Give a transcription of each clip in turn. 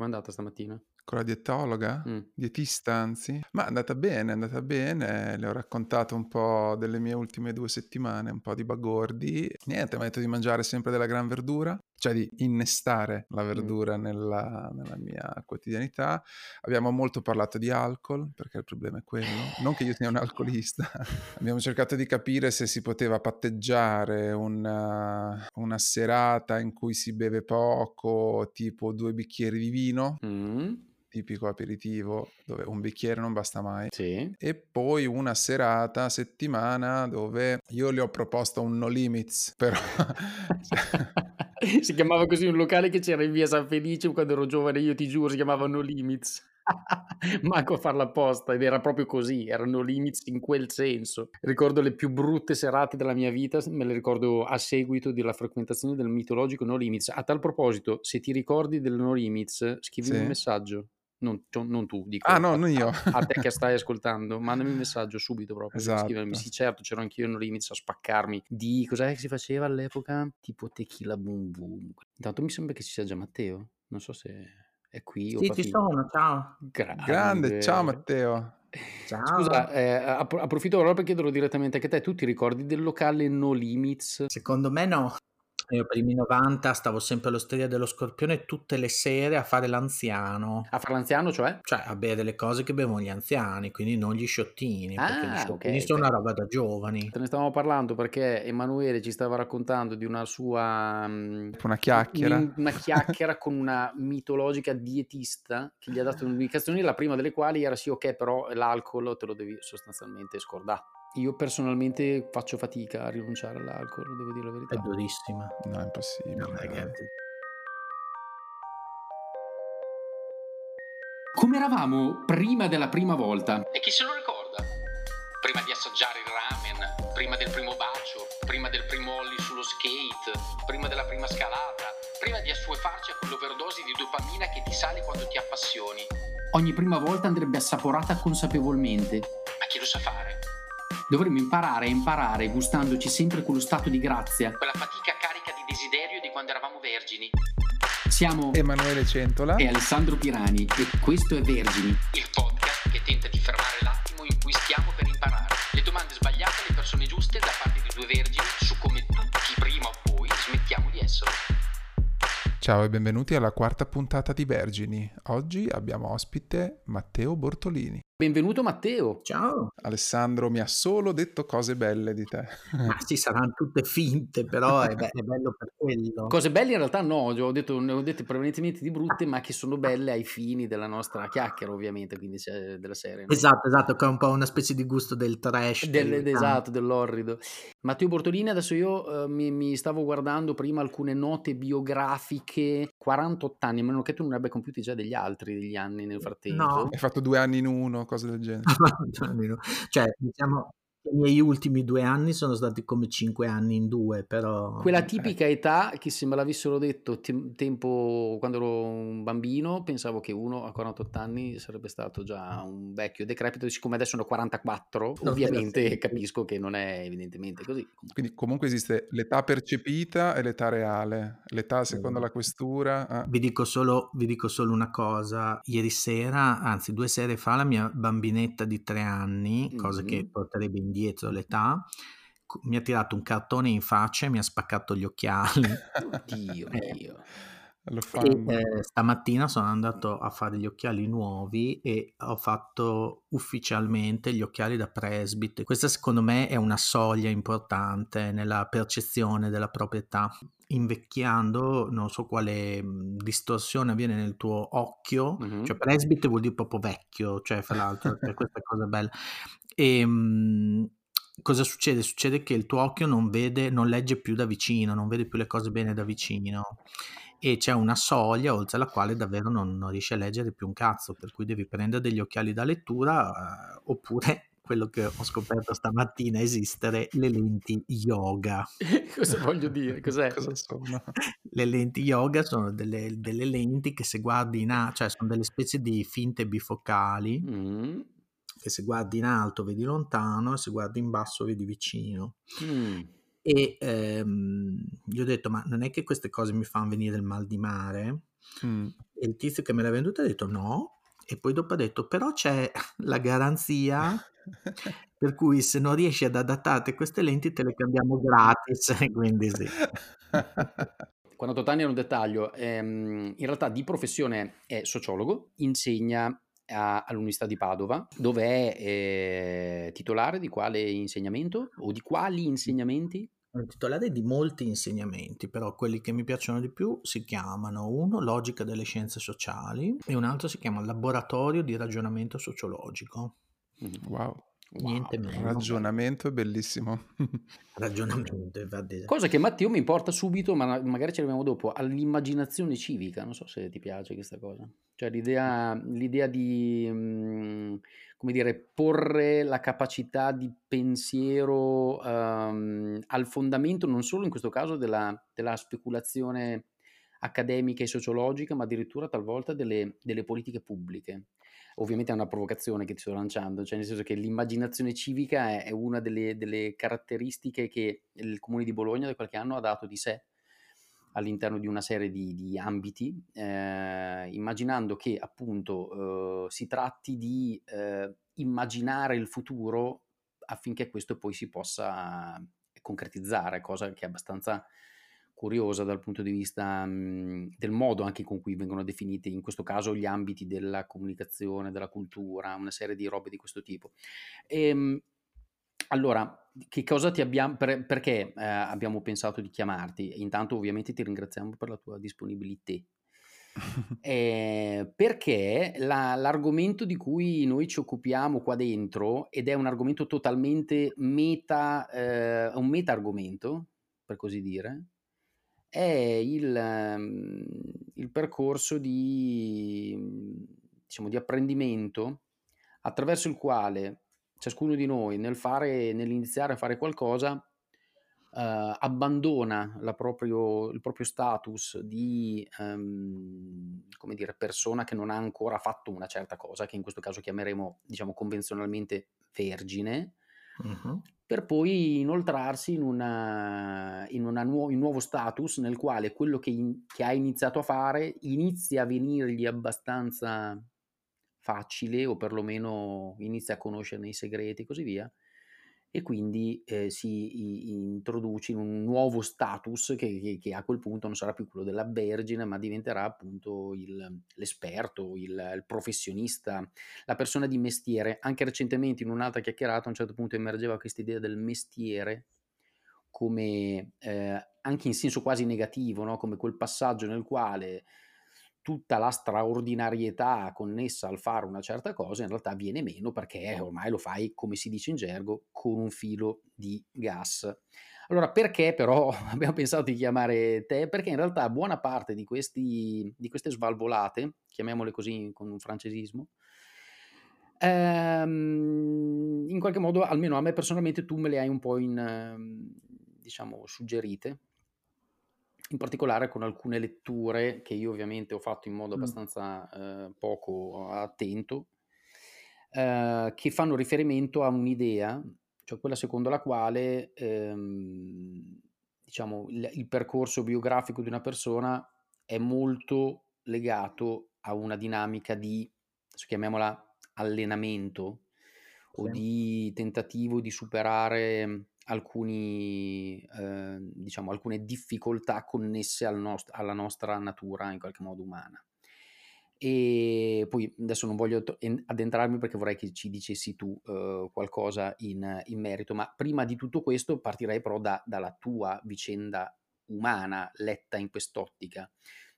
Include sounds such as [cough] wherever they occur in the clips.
Com'è andata stamattina? Con la dietologa? Mh. Dietista anzi? Ma è andata bene, è andata bene, le ho raccontato un po' delle mie ultime 2 settimane, un po' di bagordi. Niente, m'ha detto di mangiare sempre della gran verdura, cioè di innestare la verdura nella nella mia quotidianità. Abbiamo molto parlato di alcol, perché il problema è quello. Non che io sia un alcolista. [laughs] Abbiamo cercato di capire se si poteva patteggiare una una serata in cui si beve poco, tipo 2 bicchieri di vino Mh. tipico aperitivo dove un bicchiere non basta mai. Sì. E poi una serata settimana dove io le ho proposto un no limits, però [laughs] cioè [laughs] [laughs] Si chiamava così un locale che c'era in via San Felice quando ero giovane io, ti giuro, si chiamava No Limits. [laughs] Manco a farlo apposta ed era proprio così, era No Limits in quel senso. Ricordo le più brutte serate della mia vita, me le ricordo a seguito della frequentazione del mitologico No Limits. A tal proposito, se ti ricordi del No Limits, scrivimi un Sì. messaggio. Non tu non tu, dico Ah no, a non io. a a te che [laughs] stai ascoltando, mandami un messaggio subito proprio, Esatto. "Sì certo, c'ero anch'io ai No Limits a spaccarmi." Di cos'è che si faceva all'epoca? Tipo Tequila Boom Boom. Intanto mi sembra che ci sia già Matteo, non so se è qui o Sì, ci sono, ciao. Grande, ciao Grande. Matteo. Scusa, Ciao. ehm, appro approfitto allora per chiederlo direttamente anche a te, tu ti ricordi del locale No Limits? Secondo me no. Io per i primi 90 stavo sempre all'Osteria dello Scorpione tutte le sere a fare l'anziano. A far l'anziano, cioè? Cioè a bere le cose che bevono gli anziani, quindi non gli sciottini, perché gli Ah, sciottini okay, sono okay. una roba da giovani. Te ne stavamo parlando perché Emanuele ci stava raccontando di una sua, mhmm, Una chiacchiera. un una chiacchiera con una mitologica dietista che gli ha dato un'indicazioni, la prima delle quali era: "Sì, okay, però l'alcol te lo devi sostanzialmente scordà." Io personalmente faccio fatica a rinunciare all'alcol, devo dire la È verità. durissima. No, è impossibile. No, ragazzi. Come eravamo prima della prima volta? E chi se lo ricorda? Prima di assaggiare il ramen, prima del primo bacio, prima del primo ollie sullo skate, prima della prima scalata, prima di assuefarci a quell'overdose di dopamina che ti sale quando ti appassioni. Ogni prima volta andrebbe assaporata consapevolmente. Ma chi lo sa fare? Dovremmo imparare a imparare gustandoci sempre quello stato di grazia, quella fatica carica di desiderio di quando eravamo vergini. Siamo Emanuele Centola. e Alessandro Pirani e questo è Vergini, il podcast che tenta di fermare l'attimo in cui stiamo per imparare. Le domande sbagliate alle persone giuste da parte di due vergini su come tutti prima o poi smettiamo di esserlo. Ciao e benvenuti alla quarta puntata di Vergini. Oggi abbiamo ospite Matteo Bortolini. Benvenuto Matteo. Ciao. Alessandro mi ha solo detto cose belle di te. Ma sì, saranno tutte finte, però è, be- è bello per quello. Cose belle in realtà no, ho detto, ne ho dette prevalentemente di brutte, ma che sono belle ai fini della nostra chiacchiera ovviamente, quindi c'è della serie. no? Esatto, esatto, che è un po' una specie di gusto del trash. Del- esatto, dell'orrido. Matteo Bortolini, adesso io eh, mi, mi stavo guardando prima alcune note biografiche, 48 anni, a meno che tu non abbia compiuti già degli altri degli anni nel frattempo. No. Hai fatto due anni in uno, cose del genere. [laughs] cioè, diciamo, i miei ultimi due anni sono stati come cinque anni in due, però... Quella tipica età che se me l'avessero detto tem- tempo quando ero un bambino, pensavo che uno a 48 anni sarebbe stato già un vecchio decrepito, siccome adesso ho 44, Non te la ovviamente capisco che non è evidentemente così. Quindi comunque esiste l'età percepita e l'età reale. L'età secondo la questura... ah, Vi dico, solo, vi dico solo una cosa, ieri sera, anzi due sere fa, la mia bambinetta di tre anni, cosa Mhm. che porterebbe indietro l'età, co- mi ha tirato un cartone in faccia e mi ha spaccato gli occhiali. [laughs] Dio Eh, mio. E eh, stamattina sono andato a fare gli occhiali nuovi e ho fatto ufficialmente gli occhiali da presbite. Questa secondo me è una soglia importante nella percezione della proprietà. Invecchiando, non so quale mh, distorsione avviene nel tuo occhio, Mhm. cioè presbite vuol dire proprio vecchio, cioè fra l'altro, per questa cosa bella. E mh, cosa succede? Succede che il tuo occhio non vede, non legge più da vicino, non vede più le cose bene da vicino e c'è una soglia oltre la quale davvero non, non riesci a leggere più un cazzo, per cui devi prendere degli occhiali da lettura eh, oppure [laughs] quello che ho scoperto stamattina esistere, le lenti yoga. [laughs] Cosa voglio dire? [laughs] Cos'è? Cosa sono? Le lenti yoga sono delle, delle lenti che se guardi in alto, cioè sono delle specie di finte bifocali Mm. che se guardi in alto vedi lontano e se guardi in basso vedi vicino. Mm. E ehm, gli ho detto, ma non è che queste cose mi fanno venire il mal di mare? Mm. E il tizio che me l'ha venduta ha detto no, e poi dopo ha detto però c'è [laughs] la garanzia [laughs] per cui se non riesci ad adattarti queste lenti te le cambiamo gratis, [laughs] quindi sì. Quando Totani era un dettaglio, ehm, in realtà di professione è sociologo, insegna a, all'Università di Padova, dove è eh, titolare di quale insegnamento o di quali insegnamenti? Titolare di molti insegnamenti, però quelli che mi piacciono di più si chiamano uno Logica delle scienze sociali e un altro si chiama Laboratorio di ragionamento sociologico. Wow. Niente Wow, meno. ragionamento è bellissimo. [laughs] Ragionamento, infatti. Cosa che Matteo mi porta subito, ma magari ci arriviamo dopo, all'immaginazione civica. Non so se ti piace questa cosa. Cioè l'idea, l'idea di, mm, come dire, porre la capacità di pensiero ehm, al fondamento non solo in questo caso della, della speculazione accademica e sociologica, ma addirittura talvolta delle, delle politiche pubbliche. Ovviamente è una provocazione che ti sto lanciando, cioè nel senso che l'immaginazione civica è, è una delle, delle, caratteristiche che il Comune di Bologna da qualche anno ha dato di sé all'interno di una serie di, di ambiti, eh, immaginando che appunto eh, si tratti di eh, immaginare il futuro affinché questo poi si possa concretizzare, cosa che è abbastanza curiosa dal punto di vista mh, del modo anche con cui vengono definiti, in questo caso, gli ambiti della comunicazione, della cultura, una serie di robe di questo tipo. E, ehm, allora, che cosa ti abbiamo, per, perché eh, abbiamo pensato di chiamarti? Intanto ovviamente ti ringraziamo per la tua disponibilità. [laughs] eh, perché la, l'argomento di cui noi ci occupiamo qua dentro, ed è un argomento totalmente meta, eh, un meta argomento, per così dire, è il, il percorso di, diciamo, di apprendimento attraverso il quale ciascuno di noi nel fare, nell'iniziare a fare qualcosa uh, abbandona proprio, il proprio status di um, come dire, persona che non ha ancora fatto una certa cosa, che in questo caso chiameremo diciamo convenzionalmente vergine, uh-huh per poi inoltrarsi in, una, in, una nuo- un nuovo status nel quale quello che, in- che, ha iniziato a fare inizia a venirgli abbastanza facile o perlomeno inizia a conoscerne i segreti e così via e quindi eh, si introduce in un nuovo status che, che, che, a quel punto non sarà più quello della vergine, ma diventerà appunto il, l'esperto, il, il, professionista, la persona di mestiere. Anche recentemente in un'altra chiacchierata a un certo punto emergeva questa idea del mestiere come eh, anche in senso quasi negativo, no? come quel passaggio nel quale tutta la straordinarietà connessa al fare una certa cosa in realtà viene meno perché ormai lo fai, come si dice in gergo, con un filo di gas. Allora, perché però [laughs] abbiamo pensato di chiamare te? Perché in realtà buona parte di, questi, di queste svalvolate, chiamiamole così con un francesismo, ehm, in qualche modo, almeno a me personalmente, tu me le hai un po' in, ehm, diciamo, suggerite in particolare con alcune letture che io ovviamente ho fatto in modo abbastanza eh, poco attento, eh, che fanno riferimento a un'idea, cioè quella secondo la quale ehm, diciamo, il, il percorso biografico di una persona è molto legato a una dinamica di, chiamiamola allenamento, o sì. di tentativo di superare alcuni, eh, diciamo, alcune difficoltà connesse al nost- alla nostra natura in qualche modo umana. E poi adesso non voglio addentrarmi perché vorrei che ci dicessi tu uh, qualcosa in, in, merito, ma prima di tutto questo partirei però da, dalla tua vicenda umana letta in quest'ottica.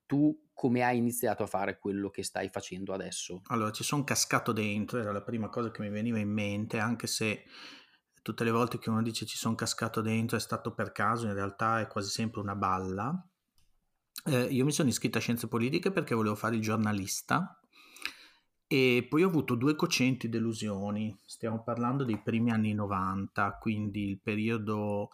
Tu come hai iniziato a fare quello che stai facendo adesso? Allora, ci sono cascato dentro, era la prima cosa che mi veniva in mente, anche se tutte le volte che uno dice ci sono cascato dentro è stato per caso, in realtà è quasi sempre una balla. Eh, io mi sono iscritto a scienze politiche perché volevo fare il giornalista e poi ho avuto due cocenti delusioni. Stiamo parlando dei primi anni 90, quindi il periodo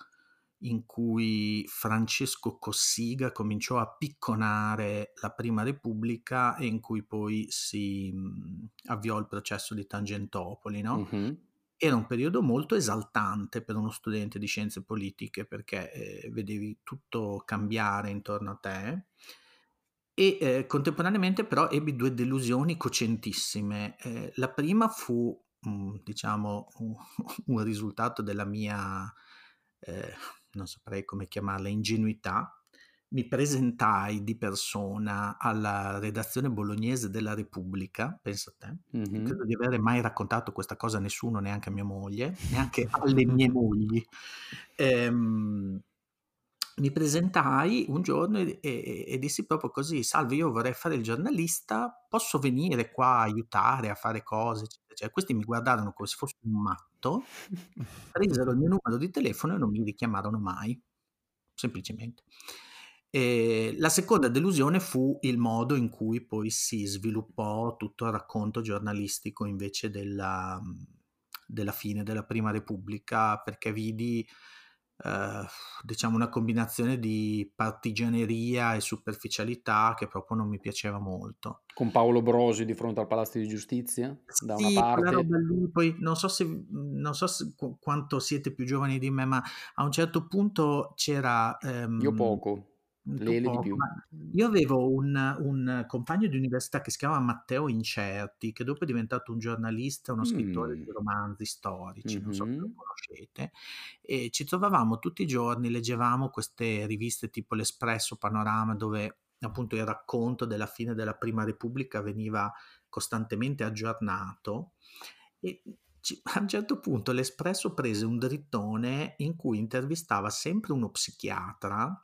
in cui Francesco Cossiga cominciò a picconare la Prima Repubblica e in cui poi si mh, avviò il processo di Tangentopoli, no? Mm-hmm era un periodo molto esaltante per uno studente di scienze politiche perché eh, vedevi tutto cambiare intorno a te e eh, contemporaneamente però ebbi due delusioni cocentissime. Eh, la prima fu, mh, mm, diciamo, [laughs] un, risultato della mia, eh, non saprei come chiamarla, ingenuità, mi presentai di persona alla redazione bolognese della Repubblica, pensa a te, mm-hmm. credo di avere mai raccontato questa cosa a nessuno, neanche a mia moglie, neanche alle mie mogli. Ehm, mi presentai un giorno e, e, e, dissi proprio così, salve, io vorrei fare il giornalista, posso venire qua a aiutare a fare cose? Cioè, questi mi guardarono come se fossi un matto, [laughs] presero il mio numero di telefono e non mi richiamarono mai, semplicemente. E la seconda delusione fu il modo in cui poi si sviluppò tutto il racconto giornalistico invece della, della fine della Prima Repubblica, perché vidi eh, diciamo una combinazione di partigianeria e superficialità che proprio non mi piaceva molto. Con Paolo Brosi di fronte al Palazzo di Giustizia, da sì, una parte. Lì, poi non so, se, non so se, quanto siete più giovani di me, ma a un certo punto c'era... Ehm, Io poco Lele di più. Io avevo un, un, compagno di università che si chiama Matteo Incerti, che dopo è diventato un giornalista, uno scrittore mm. di romanzi storici, mm-hmm. non so se lo conoscete, e ci trovavamo tutti i giorni, leggevamo queste riviste tipo l'Espresso Panorama, dove appunto il racconto della fine della Prima Repubblica veniva costantemente aggiornato. E a un certo punto l'Espresso prese un drittone in cui intervistava sempre uno psichiatra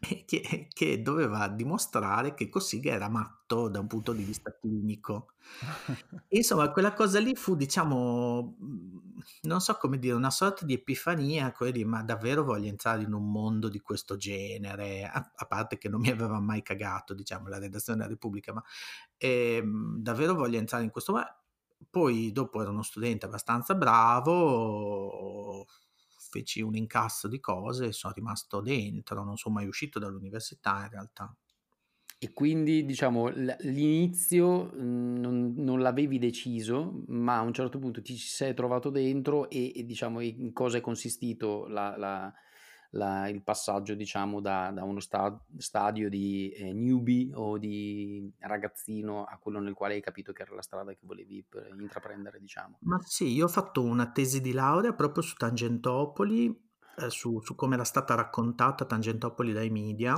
[laughs] che, che, doveva dimostrare che Cossiga era matto da un punto di vista clinico. [laughs] Insomma, quella cosa lì fu, diciamo, mhmm, non so come dire, una sorta di epifania, quelli, ma davvero voglio entrare in un mondo di questo genere, a, a parte che non mi aveva mai cagato, diciamo, la redazione della Repubblica, ma eh, davvero voglio entrare in questo... Ma poi dopo ero uno studente abbastanza bravo, feci un incasso di cose e sono rimasto dentro, non sono mai uscito dall'università in realtà. E quindi diciamo l'inizio mhmm, non, non, l'avevi deciso, ma a un certo punto ti sei trovato dentro e, e diciamo in cosa è consistito la, la, la, il passaggio diciamo da, da uno sta, stadio di eh, newbie o di ragazzino a quello nel quale hai capito che era la strada che volevi intraprendere diciamo. Ma sì, io ho fatto una tesi di laurea proprio su Tangentopoli, eh, su, su come era stata raccontata Tangentopoli dai media,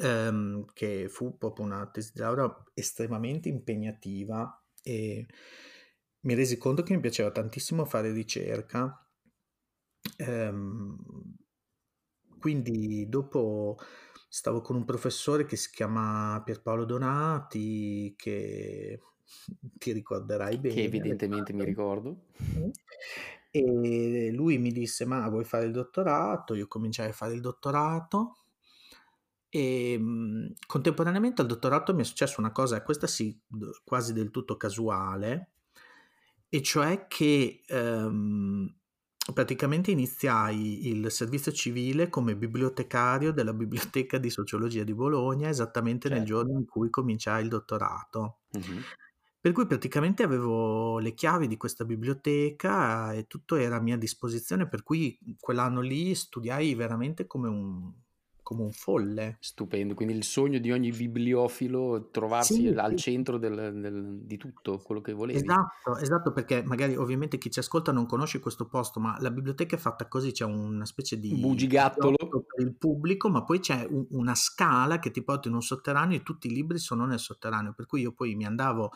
ehm, che fu proprio una tesi di laurea estremamente impegnativa e mi resi conto che mi piaceva tantissimo fare ricerca Ehm, quindi dopo stavo con un professore che si chiama Pierpaolo Donati, che [laughs] ti ricorderai bene. Che evidentemente mi ricordo. E lui mi disse, ma vuoi fare il dottorato? Io cominciai a fare il dottorato e mh, contemporaneamente al dottorato mi è successa una cosa, questa sì, quasi del tutto casuale, e cioè che um, praticamente iniziai il servizio civile come bibliotecario della Biblioteca di Sociologia di Bologna esattamente certo. nel giorno in cui cominciai il dottorato. Uh-huh. Per cui praticamente avevo le chiavi di questa biblioteca e tutto era a mia disposizione, per cui quell'anno lì studiai veramente come un, come un folle. Stupendo, quindi il sogno di ogni bibliofilo trovarsi sì, al sì. centro del, del, di tutto quello che volevi. Esatto, esatto, perché magari ovviamente chi ci ascolta non conosce questo posto, ma la biblioteca è fatta così, c'è una specie di bugigattolo per il pubblico, ma poi c'è un, una scala che ti porta in un sotterraneo e tutti i libri sono nel sotterraneo, per cui io poi mi andavo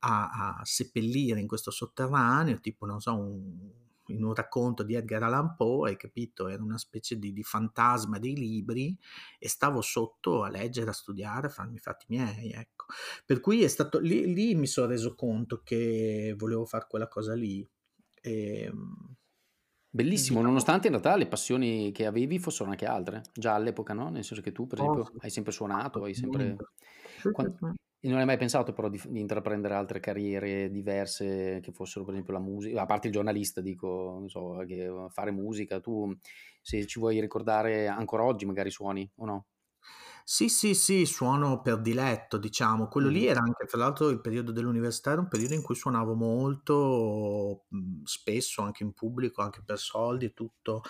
a, a seppellire in questo sotterraneo, tipo non so, un in un racconto di Edgar Allan Poe, hai capito? Era una specie di, di, fantasma dei libri e stavo sotto a leggere, a studiare, a farmi i fatti miei, ecco. Per cui è stato, lì, lì mi sono reso conto che volevo fare quella cosa lì. E, ehm, Bellissimo, diciamo, nonostante in realtà le passioni che avevi fossero anche altre, già all'epoca, no? Nel senso che tu, per esempio, hai sempre suonato, hai sempre... Quando, e non hai mai pensato però di, di, intraprendere altre carriere diverse che fossero per esempio la musica, a parte il giornalista dico, non so, fare musica, tu se ci vuoi ricordare ancora oggi magari suoni o no? Sì, sì, sì, suono per diletto, diciamo. Quello lì era anche, tra l'altro, il periodo dell'università era un periodo in cui suonavo molto, mhmm, spesso anche in pubblico, anche per soldi e tutto.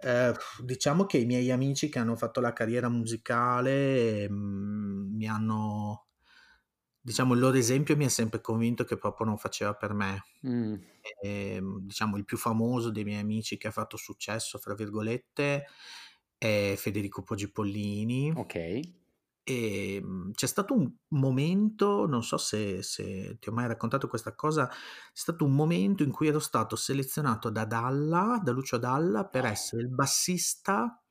Eh, diciamo che i miei amici che hanno fatto la carriera musicale mm, mi hanno diciamo il loro esempio mi ha sempre convinto che proprio non faceva per me. Mh. Ehm, diciamo il più famoso dei miei amici che ha fatto "successo" fra virgolette è Federico Poggi Pollini. Okay. Ehm, c'è stato un momento, non so se se ti ho mai raccontato questa cosa, c'è stato un momento in cui ero stato selezionato da Dalla, da Lucio Dalla, per essere il bassista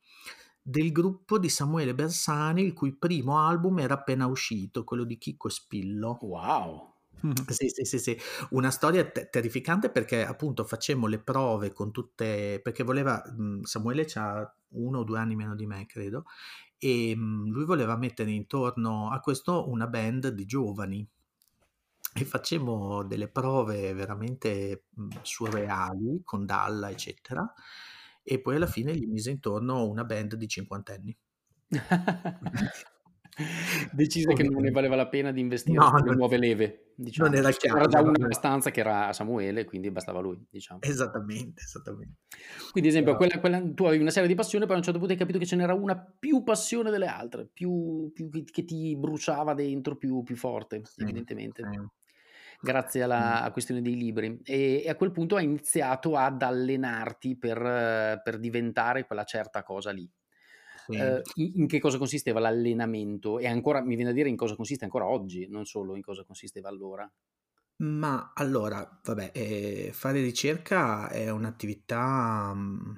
del gruppo di Samuele Bersani, il cui primo album era appena uscito, quello di Chicco Spillo. Wow! [laughs] Sì, sì, sì, sì. Una storia te terrificante perché appunto facemmo le prove con tutte perché voleva Samuele c'ha 1 o 2 anni meno di me credo, e lui voleva mettere intorno a questo una band di giovani e facemmo delle prove veramente surreali con Dalla eccetera e poi alla fine gli mise intorno una band di cinquantenni. [laughs] Decise che non ne valeva la pena di investire No, non nuove leve, diciamo. non era C'era già chiaro. una abbastanza che era Samuele, quindi bastava lui, diciamo. Esattamente, esattamente. Quindi, esempio, Però quella, quella, tu avevi una serie di passioni, poi a un certo punto hai capito che ce n'era una più passione delle altre, più, più che, che ti bruciava dentro, più, più forte, Sì, evidentemente. sì. Grazie alla a questione dei libri. E, e a quel punto hai iniziato ad allenarti per, per diventare quella certa cosa lì. Sì. Eh, in, che cosa consisteva l'allenamento? E ancora mi viene a dire in cosa consiste ancora oggi, non solo in cosa consisteva allora. Ma allora, vabbè, eh, fare ricerca è un'attività, mm,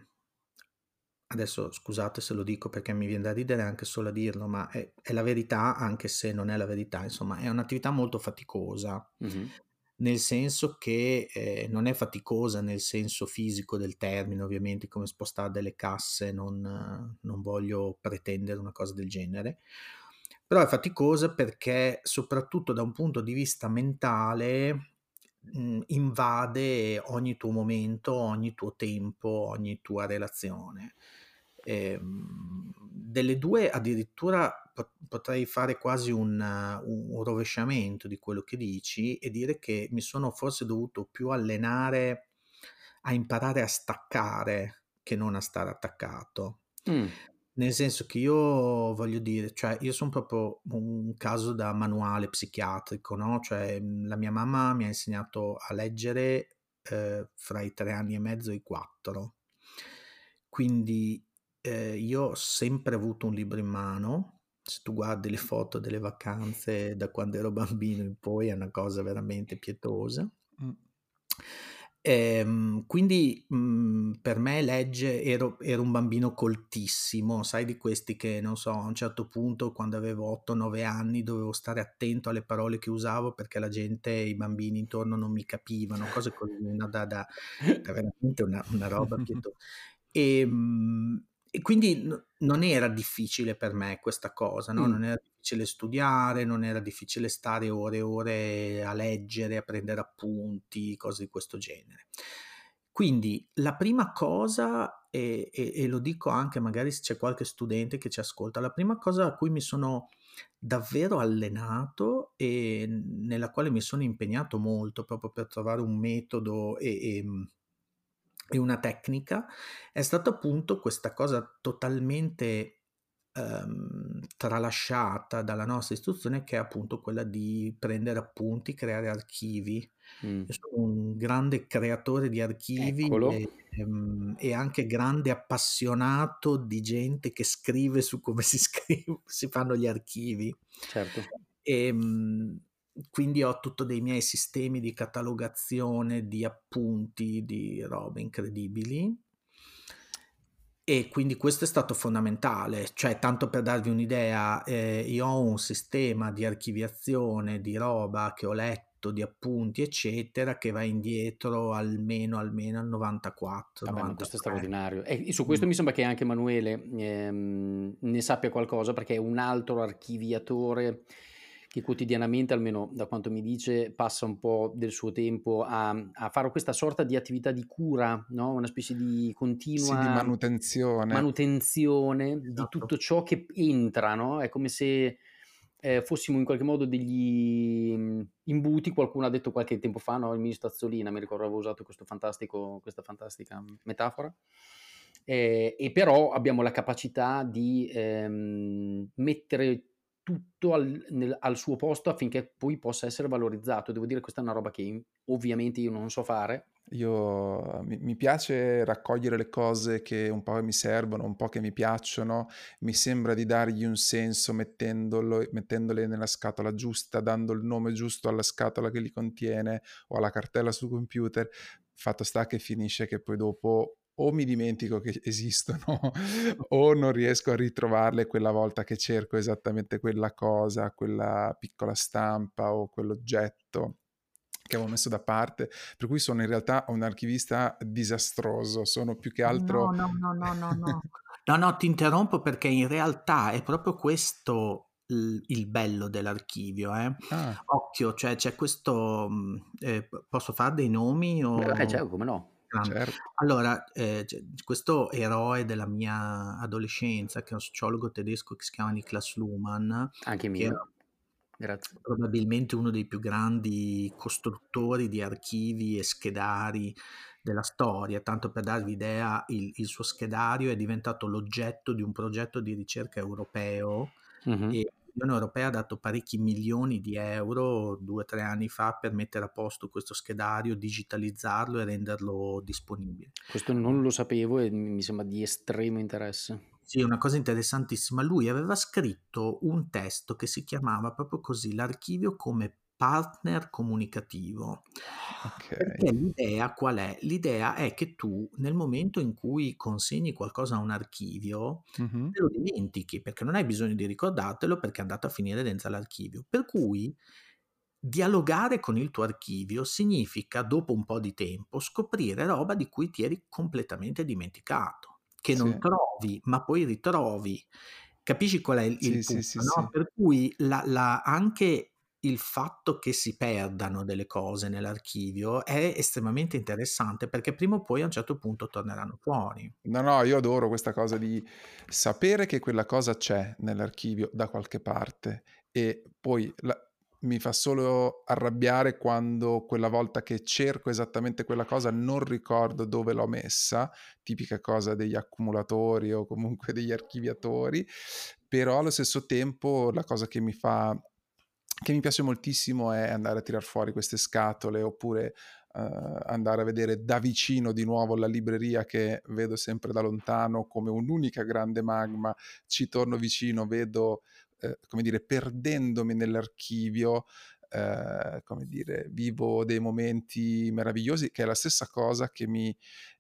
adesso scusate se lo dico perché mi viene da ridere anche solo a dirlo, ma è, è la verità anche se non è la verità, insomma, è un'attività molto faticosa, Mhm. nel senso che eh, non è faticosa nel senso fisico del termine, ovviamente, come spostare delle casse, non, non voglio pretendere una cosa del genere, però è faticosa perché soprattutto da un punto di vista mentale mh, invade ogni tuo momento, ogni tuo tempo, ogni tua relazione. Ehm, delle due addirittura po- potrei fare quasi un, un- rovesciamento di quello che dici e dire che mi sono forse dovuto più allenare a imparare a staccare che non a stare attaccato. Mm. Nel senso che io voglio dire, cioè io sono proprio un caso da manuale psichiatrico, no? Cioè mh, la mia mamma mi ha insegnato a leggere eh, fra i tre anni e mezzo e i quattro. Quindi eh, io ho sempre avuto un libro in mano. Se tu guardi le foto delle vacanze da quando ero bambino in poi è una cosa veramente pietosa. Mm. Ehm, quindi mh, per me legge ero, ero un bambino coltissimo, sai di questi che non so, a un certo punto quando avevo 8-9 anni dovevo stare attento alle parole che usavo perché la gente, i bambini intorno non mi capivano, cose così, no, da, da- da [laughs] veramente una, una roba pietosa. E, mh, e quindi n- non era difficile per me questa cosa, no? Mm. Non era difficile studiare, non era difficile stare ore e ore a leggere, a prendere appunti, cose di questo genere. Quindi la prima cosa, e, e- e lo dico anche magari se c'è qualche studente che ci ascolta, la prima cosa a cui mi sono davvero allenato e nella quale mi sono impegnato molto proprio per trovare un metodo e, e, una tecnica è stata appunto questa cosa totalmente ehm, tralasciata dalla nostra istruzione che è appunto quella di prendere appunti, creare archivi. Mm. Io sono un grande creatore di archivi e, ehm, e anche grande appassionato di gente che scrive su come si, [laughs] scrive, si fanno gli archivi. Certo. E, mh, quindi ho tutto dei miei sistemi di catalogazione, di appunti, di robe incredibili. E quindi questo è stato fondamentale, cioè tanto per darvi un'idea, eh, io ho un sistema di archiviazione di roba che ho letto, di appunti, eccetera, che va indietro almeno, almeno al 94, Vabbè, ma questo è 93. straordinario. E su questo Mm. mi sembra che anche Emanuele ehm, ne sappia qualcosa perché è un altro archiviatore che quotidianamente, almeno da quanto mi dice, passa un po' del suo tempo a, a fare questa sorta di attività di cura, no? una specie di Sì, di continua manutenzione. manutenzione di Esatto. tutto ciò che entra, no? È come se eh, fossimo in qualche modo degli mm, imbuti, qualcuno ha detto qualche tempo fa, no? il ministro Azzolina, mi ricordo avevo usato questo fantastico, questa fantastica metafora, eh, e però abbiamo la capacità di ehm, mettere tutto al, nel, al, suo posto affinché poi possa essere valorizzato. Devo dire questa è una roba che ovviamente io non so fare. Io mi, mi, piace raccogliere le cose che un po' mi servono, un po' che mi piacciono, mi sembra di dargli un senso mettendole nella scatola giusta, dando il nome giusto alla scatola che li contiene o alla cartella sul computer. Fatto sta che finisce che poi dopo o mi dimentico che esistono [laughs] o non riesco a ritrovarle quella volta che cerco esattamente quella cosa, quella piccola stampa o quell'oggetto che avevo messo da parte, per cui sono in realtà un archivista disastroso, sono più che altro... No, no, no, no, no, no, [laughs] no, ti interrompo perché in realtà è proprio questo il bello dell'archivio. Eh. Ah. Occhio, cioè c'è questo... Eh, posso fare dei nomi? O... Beh, certo, come no? Certo. Allora, eh, questo eroe della mia adolescenza, che è un sociologo tedesco che si chiama Niklas Luhmann, anche mio. Grazie. Probabilmente uno dei più grandi costruttori di archivi e schedari della storia. Tanto per darvi idea, il, il suo schedario è diventato l'oggetto di un progetto di ricerca europeo mm-hmm. e l'Unione Europea ha dato parecchi milioni di euro due o tre anni fa per mettere a posto questo schedario, digitalizzarlo e renderlo disponibile. Questo non lo sapevo e mi sembra di estremo interesse. Sì, una cosa interessantissima. Lui aveva scritto un testo che si chiamava proprio così, l'archivio come partner comunicativo. Okay. Perché l'idea qual è? L'idea è che tu nel momento in cui consegni qualcosa a un archivio, mm-hmm. te lo dimentichi perché non hai bisogno di ricordartelo perché è andato a finire dentro l'archivio. Per cui dialogare con il tuo archivio significa dopo un po' di tempo scoprire roba di cui ti eri completamente dimenticato, che sì. non trovi, ma poi ritrovi. Capisci qual è il, il sì, punto? Sì, no? Per cui la, la, anche il fatto che si perdano delle cose nell'archivio è estremamente interessante perché prima o poi a un certo punto torneranno fuori. No, no, io adoro questa cosa di sapere che quella cosa c'è nell'archivio da qualche parte e poi la, mi fa solo arrabbiare quando quella volta che cerco esattamente quella cosa non ricordo dove l'ho messa, tipica cosa degli accumulatori o comunque degli archiviatori, però allo stesso tempo la cosa che mi fa che mi piace moltissimo è andare a tirar fuori queste scatole oppure uh, andare a vedere da vicino di nuovo la libreria che vedo sempre da lontano come un'unica grande magma, ci torno vicino, vedo, uh, come dire, perdendomi nell'archivio, uh, come dire, vivo dei momenti meravigliosi, che è la stessa cosa che mi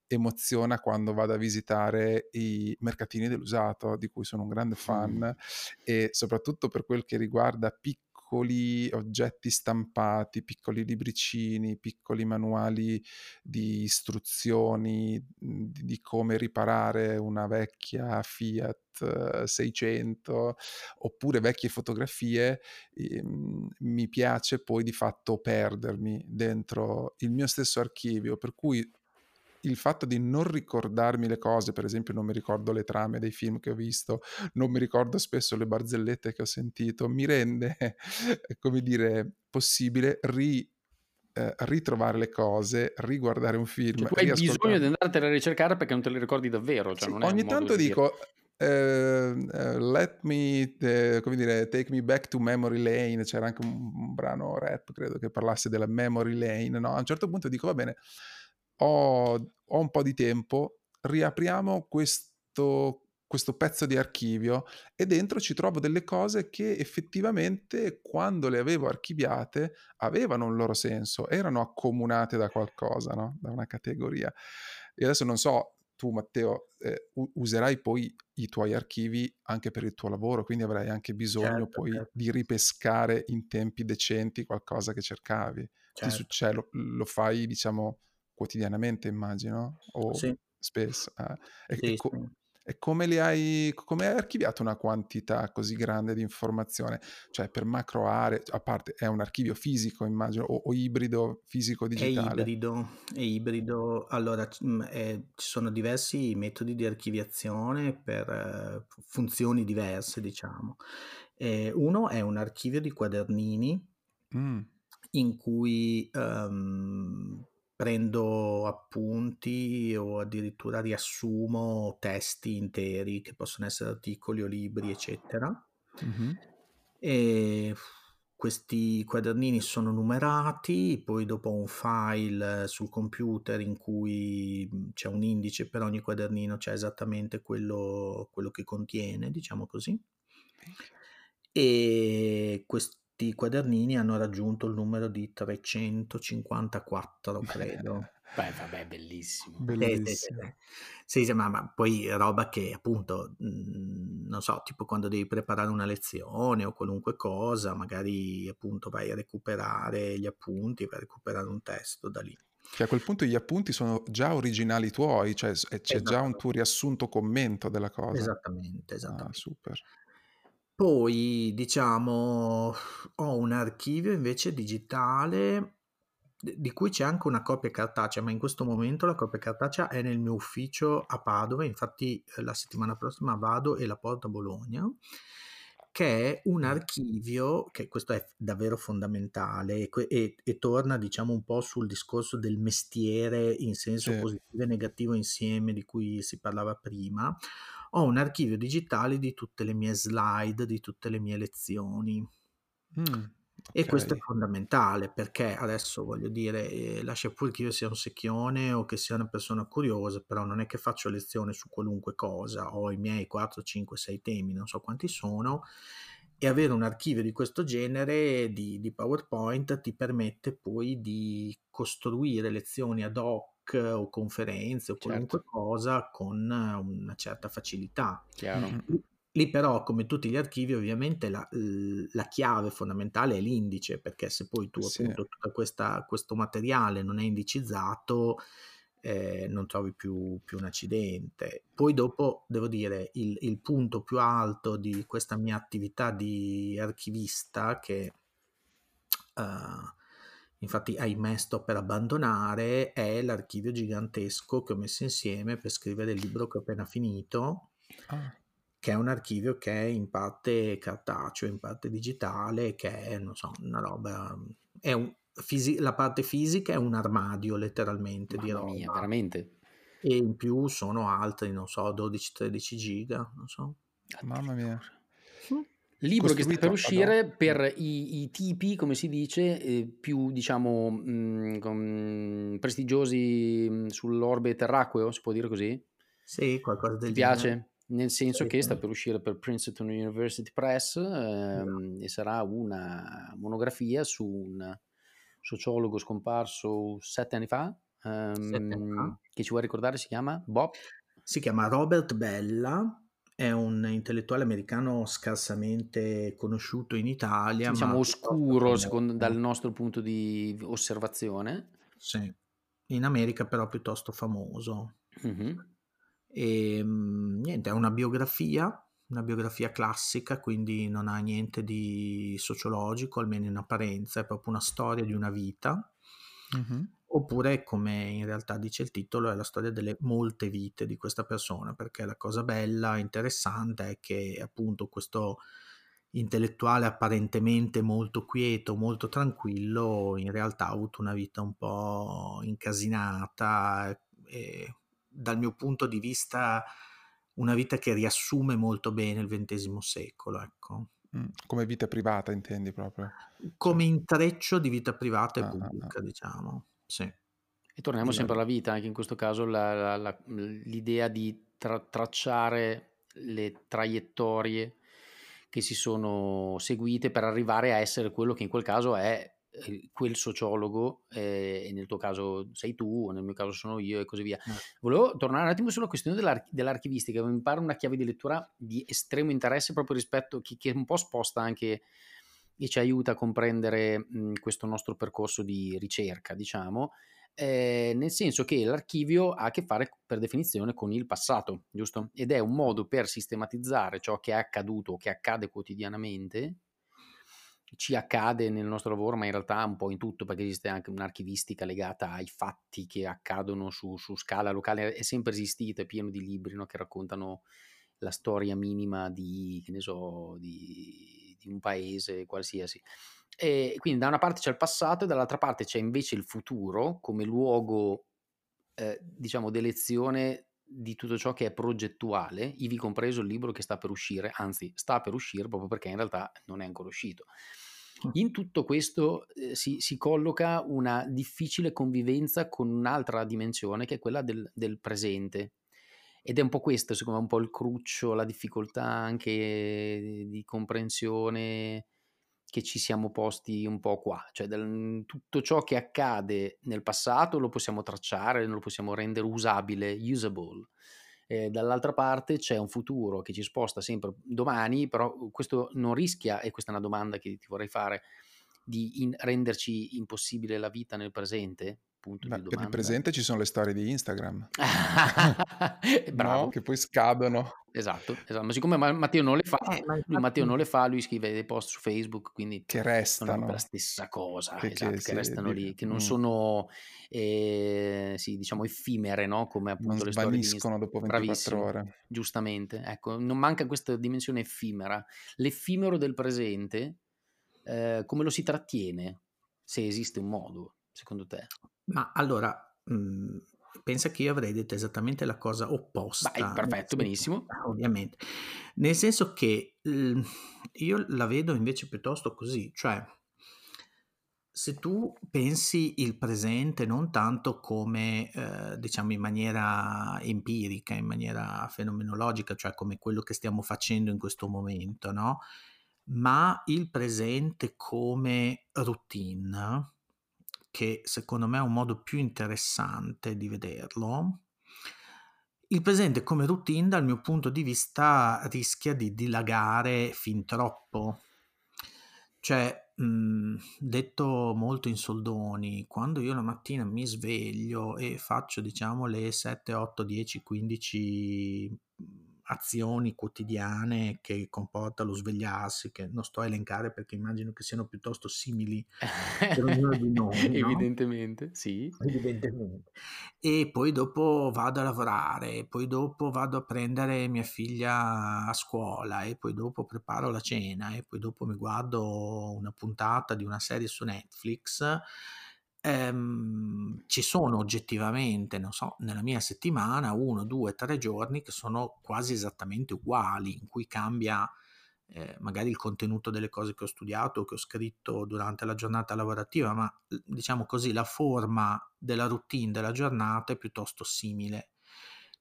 emoziona quando vado a visitare i mercatini dell'usato, di cui sono un grande fan, mm. e soprattutto per quel che riguarda piccoli piccoli oggetti stampati, piccoli libricini, piccoli manuali di istruzioni mhmm, di, di come riparare una vecchia Fiat 600 oppure vecchie fotografie, ehm, mi piace poi di fatto perdermi dentro il mio stesso archivio, per cui il fatto di non ricordarmi le cose, per esempio non mi ricordo le trame dei film che ho visto, non mi ricordo spesso le barzellette che ho sentito, mi rende, [laughs] come dire, possibile ri, eh, ritrovare le cose, riguardare un film. Cioè, hai bisogno di andartene a ricercare perché non te le ricordi davvero. Cioè sì, ogni tanto dico... Uh, uh, let me, uh, come dire, take me back to memory lane. C'era anche un, un brano rap, credo, che parlasse della memory lane. No? A un certo punto dico, va bene, ho, ho un po' di tempo, riapriamo questo, questo pezzo di archivio e dentro ci trovo delle cose che effettivamente quando le avevo archiviate avevano un loro senso, erano accomunate da qualcosa, no? da una categoria. E adesso non so, tu Matteo eh, userai poi i tuoi archivi anche per il tuo lavoro, quindi avrai anche bisogno certo, poi certo. di ripescare in tempi decenti qualcosa che cercavi. Certo. Ti succede, lo, lo fai diciamo quotidianamente, immagino, o sì. spesso. Eh. E, sì, e, co- sì. e, come, li hai, come hai archiviato una quantità così grande di informazione? Cioè per macro aree, a parte è un archivio fisico, immagino, o, o ibrido fisico-digitale? È ibrido, è ibrido. Allora, è, ci sono diversi metodi di archiviazione per uh, funzioni diverse, diciamo. Eh, uno è un archivio di quadernini. Mm. in cui um, prendo appunti o addirittura riassumo testi interi che possono essere articoli o libri, eccetera. Mh-mh. E questi quadernini sono numerati, poi dopo ho un file sul computer in cui c'è un indice per ogni quadernino, c'è esattamente quello, quello che contiene, diciamo così. E quest- questi quadernini hanno raggiunto il numero di 354, credo. [laughs] Beh, vabbè, bellissimo. Bellissimo. Sì, sì, ma, ma, poi roba che appunto, mh, mhmm, non so, tipo quando devi preparare una lezione o qualunque cosa, magari appunto vai a recuperare gli appunti, vai a recuperare un testo da lì. Che a quel punto gli appunti sono già originali tuoi, cioè c'è già un tuo riassunto commento della cosa. Esattamente, esattamente. Ah, super. Poi, diciamo, ho un archivio invece digitale di cui c'è anche una copia cartacea, ma in questo momento la copia cartacea è nel mio ufficio a Padova, infatti eh, la settimana prossima vado e la porto a Bologna, che è un archivio, che questo è davvero fondamentale e, e, e torna diciamo un po' sul discorso del mestiere in senso sì. positivo e negativo insieme di cui si parlava prima, ho un archivio digitale di tutte le mie slide, di tutte le mie lezioni. Mm, okay. E questo è fondamentale perché adesso voglio dire, eh, lascia pure che io sia un secchione o che sia una persona curiosa, però non è che faccio lezione su qualunque cosa, ho i miei 4, 5, 6 temi, non so quanti sono, e avere un archivio di questo genere di, di PowerPoint ti permette poi di costruire lezioni ad hoc o conferenze o qualunque certo. cosa con una certa facilità. Chiaro. Lì però, come tutti gli archivi, ovviamente la, la, chiave fondamentale è l'indice, perché se poi tu sì. appunto tutto questa, questo materiale non è indicizzato, eh, non trovi più, più, un accidente. Poi dopo, devo dire, il, il, punto più alto di questa mia attività di archivista, che uh, infatti ahimè sto per abbandonare, è l'archivio gigantesco che ho messo insieme per scrivere il libro che ho appena finito, ah. che è un archivio che è in parte cartaceo, in parte digitale, che è, non so, una roba... È un, fisi- la parte fisica è un armadio letteralmente Mamma di roba. Mia, veramente? E in più sono altri, non so, 12-13 giga, non so. Mamma mia. Libro che sta per uscire per i, i, tipi, come si dice, eh, più diciamo mh, con, prestigiosi mh, sull'orbe terracqueo, si può dire così? Sì, qualcosa del Ti piace? Genere. Nel senso sì, che sta per uscire per Princeton University Press ehm, no. e sarà una monografia su un sociologo scomparso sette anni fa, ehm, sette anni fa. che ci vuoi ricordare si chiama Bob? Si chiama Robert Bella è un intellettuale americano scarsamente conosciuto in Italia. Diciamo oscuro secondo, dal nostro punto di osservazione. Sì, in America però piuttosto famoso. Mm-hmm. E niente, è una biografia, una biografia classica, quindi non ha niente di sociologico, almeno in apparenza, è proprio una storia di una vita. Mm-hmm oppure come in realtà dice il titolo è la storia delle molte vite di questa persona perché la cosa bella interessante è che appunto questo intellettuale apparentemente molto quieto molto tranquillo in realtà ha avuto una vita un po' incasinata e dal mio punto di vista una vita che riassume molto bene il XX secolo ecco. Mm, come vita privata intendi proprio? Come intreccio di vita privata e ah, pubblica ah, ah. diciamo sì. E torniamo sempre alla vita, anche in questo caso la, la, la, l'idea di tra, tracciare le traiettorie che si sono seguite per arrivare a essere quello che in quel caso è eh, quel sociologo, eh, e nel tuo caso sei tu, o nel mio caso sono io, e così via. Mm. Volevo tornare un attimo sulla questione dell'ar- dell'archivistica, mi pare una chiave di lettura di estremo interesse proprio rispetto, che, che un po' sposta anche e ci aiuta a comprendere mh, questo nostro percorso di ricerca, diciamo, eh, nel senso che l'archivio ha a che fare per definizione con il passato, giusto? Ed è un modo per sistematizzare ciò che è accaduto, che accade quotidianamente, ci accade nel nostro lavoro, ma in realtà un po' in tutto, perché esiste anche un'archivistica legata ai fatti che accadono su, su scala locale, è sempre esistita, è pieno di libri no, che raccontano la storia minima di, che ne so, di di un paese qualsiasi. E quindi da una parte c'è il passato e dall'altra parte c'è invece il futuro come luogo, eh, diciamo, d'elezione di tutto ciò che è progettuale, ivi compreso il libro che sta per uscire, anzi sta per uscire proprio perché in realtà non è ancora uscito. In tutto questo eh, si, si, colloca una difficile convivenza con un'altra dimensione che è quella del, del, presente. Ed è un po' questo, secondo me, un po' il cruccio, la difficoltà anche di, comprensione che ci siamo posti un po' qua. Cioè del, tutto ciò che accade nel passato lo possiamo tracciare, lo possiamo rendere usabile, usable eh, dall'altra parte c'è un futuro che ci sposta sempre domani, però questo non rischia, e questa è una domanda che ti vorrei fare, di in, renderci impossibile la vita nel presente? Punto Beh, di per il domanda. presente ci sono le storie di Instagram. [laughs] Bravo. No, che poi scadono. Esatto, esatto. Ma siccome Matteo non le fa, Eh, ma lui Matteo non le fa, lui scrive dei post su Facebook, quindi Che non è la restano. stessa cosa, Che, esatto, che che restano lì, che non mm, sono, eh, sì, diciamo, effimere, no? Come non appunto le storie di Insta. svaniscono dopo 24 Bravissimo, ore. giustamente. Ecco, non manca questa dimensione effimera. L'effimero del presente, eh, come lo si trattiene? Se esiste un modo, secondo te? Ma allora, mh, pensa che io avrei detto esattamente la cosa Vai, opposta, nel perfetto, benissimo. ah, ovviamente, nel senso che mh, io la vedo invece piuttosto così, cioè se tu pensi il presente non tanto come, eh, diciamo, in maniera empirica, in maniera fenomenologica, cioè come quello che stiamo facendo in questo momento, no? Ma il presente come routine, che secondo me è un modo più interessante di vederlo. Il presente come routine, dal mio punto di vista, rischia di dilagare fin troppo. Cioè, mh, detto molto in soldoni, quando io la mattina mi sveglio e faccio, diciamo, le 7, 8, 10, 15 azioni quotidiane che comporta lo svegliarsi, che non sto a elencare perché immagino che siano piuttosto simili per ognuno di [laughs] noi, no? Evidentemente, sì. Evidentemente. E poi dopo vado a lavorare, poi dopo vado a prendere mia figlia a scuola e poi dopo preparo la cena e poi dopo mi guardo una puntata di una serie su Netflix. Ehm, ci sono oggettivamente, non so, nella mia settimana uno, due, tre giorni che sono quasi esattamente uguali, in cui cambia eh, magari il contenuto delle cose che ho studiato che ho scritto durante la giornata lavorativa, ma diciamo così la forma della routine della giornata è piuttosto simile.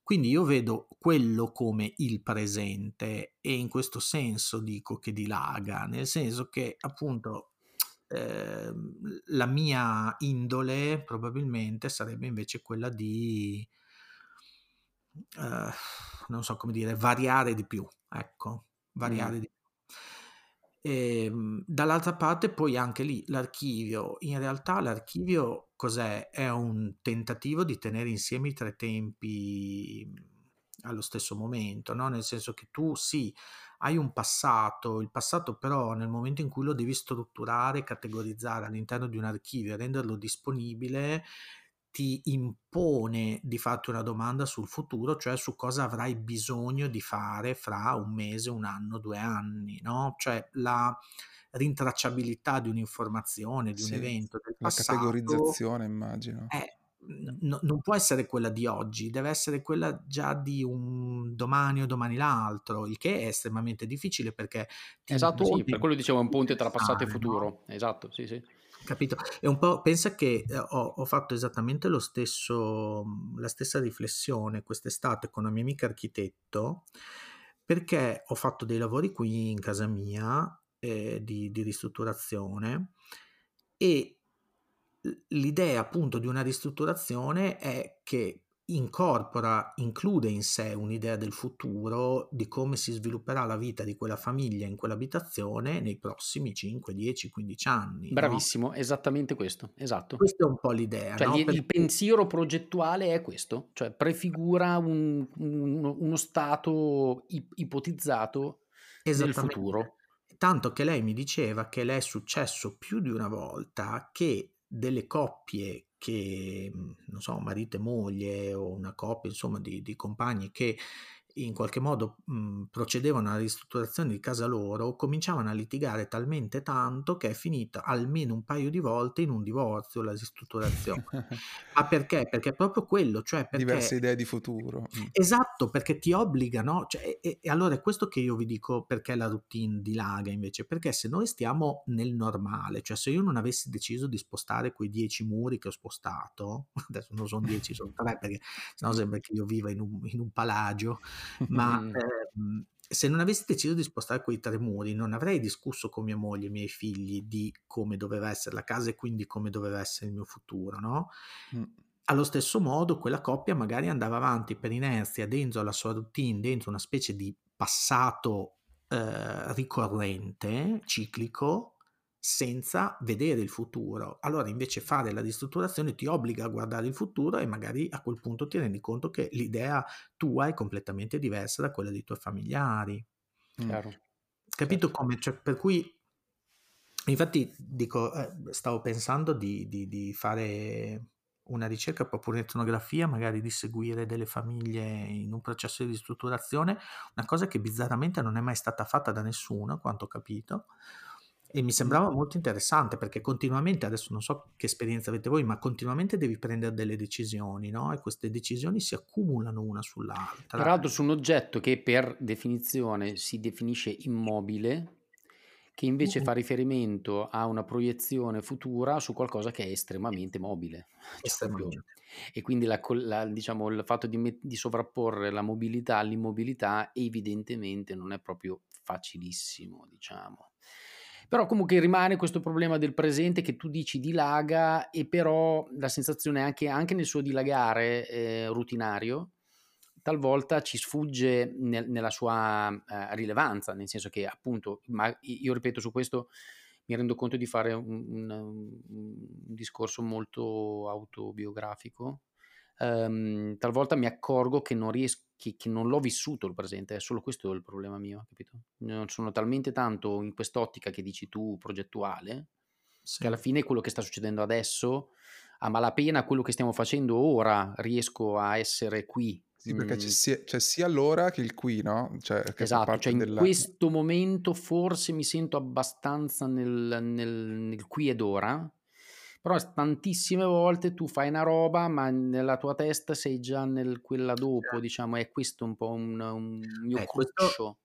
Quindi io vedo quello come il presente e in questo senso dico che dilaga, nel senso che appunto eh, la mia indole probabilmente sarebbe invece quella di, eh, non so come dire, variare di più, ecco, variare Mm. di più. E, dall'altra parte poi anche lì l'archivio, in realtà l'archivio cos'è? È un tentativo di tenere insieme i tre tempi allo stesso momento, no? nel senso che tu sì, hai un passato, il passato però nel momento in cui lo devi strutturare, categorizzare all'interno di un archivio e renderlo disponibile, ti impone di farti una domanda sul futuro, cioè su cosa avrai bisogno di fare fra un mese, un anno, due anni, no? Cioè la rintracciabilità di un'informazione, di un Sì, evento del la passato categorizzazione immagino. è, n- non può essere quella di oggi, deve essere quella già di un domani o domani l'altro, il che è estremamente difficile perché Esatto, sì, per quello dicevo è un ponte tra passato e pensare, no? futuro. Esatto, sì, sì. Capito? È un po', pensa che eh, ho, ho fatto esattamente lo stesso, la stessa riflessione quest'estate con una mia amica architetto, perché ho fatto dei lavori qui in casa mia eh, di, di ristrutturazione e l'idea appunto di una ristrutturazione è che incorpora, include in sé un'idea del futuro, di come si svilupperà la vita di quella famiglia in quell'abitazione nei prossimi 5, 10, 15 anni, no? Bravissimo, esattamente questo, esatto. Questa è un po' l'idea, Cioè no? il Perché pensiero progettuale è questo, cioè prefigura un- un- uno stato ip- ipotizzato esattamente. futuro. Tanto che lei mi diceva che le è successo più di una volta che delle coppie che, mh, non so, marito e moglie o una coppia, insomma, di, di compagni che in qualche modo mh, procedevano alla ristrutturazione di casa loro, cominciavano a litigare talmente tanto che è finita almeno un paio di volte in un divorzio la ristrutturazione. [laughs] Ma perché? Perché è proprio quello, cioè perché... Diverse idee di futuro. Mm. Esatto, perché ti obbligano, cioè, e, e, allora è questo che io vi dico perché la routine dilaga invece, perché se noi stiamo nel normale, cioè se io non avessi deciso di spostare quei dieci muri che ho spostato, [laughs] adesso non sono dieci, sono tre perché sennò sembra che io viva in un, in un palagio, ma ehm, se non avessi deciso di spostare quei tre muri, non avrei discusso con mia moglie e i miei figli di come doveva essere la casa e quindi come doveva essere il mio futuro, no? Mm. Allo stesso modo, quella coppia magari andava avanti per inerzia dentro la sua routine, dentro una specie di passato eh, ricorrente, ciclico, senza vedere il futuro. Allora invece fare la ristrutturazione ti obbliga a guardare il futuro e magari a quel punto ti rendi conto che l'idea tua è completamente diversa da quella dei tuoi familiari. Chiaro. Capito certo. come? Cioè, per cui, infatti, dico, eh, stavo pensando di, di, di, fare una ricerca proprio un'etnografia, magari di seguire delle famiglie in un processo di ristrutturazione, una cosa che bizzarramente non è mai stata fatta da nessuno, a quanto ho capito e mi sembrava molto interessante perché continuamente, adesso non so che esperienza avete voi, ma continuamente devi prendere delle decisioni, no? E queste decisioni si accumulano una sull'altra. Peraltro su un oggetto che per definizione si definisce immobile, che invece fa riferimento a una proiezione futura su qualcosa che è estremamente mobile. [laughs] Cioè estremamente. E quindi la, la, diciamo, il fatto di, di sovrapporre la mobilità all'immobilità evidentemente non è proprio facilissimo, diciamo. Però comunque rimane questo problema del presente che tu dici dilaga e però la sensazione anche, anche nel suo dilagare eh, rutinario talvolta ci sfugge nel, nella sua eh, rilevanza, nel senso che appunto, ma io ripeto su questo mi rendo conto di fare un, un, un discorso molto autobiografico. Um, talvolta mi accorgo che non riesco che, che, non l'ho vissuto il presente, è solo questo il problema mio, capito? Non sono talmente tanto in quest'ottica che dici tu progettuale, sì. che alla fine quello che sta succedendo adesso, a malapena quello che stiamo facendo ora, riesco a essere qui. Sì, perché mm. c'è, sia, c'è, sia, l'ora che il qui, no? Cioè, esatto, cioè in della... questo momento forse mi sento abbastanza nel, nel, nel qui ed ora, però tantissime volte tu fai una roba, ma nella tua testa sei già nel quella dopo, certo. diciamo, è questo un po' un, un mio eh, questo,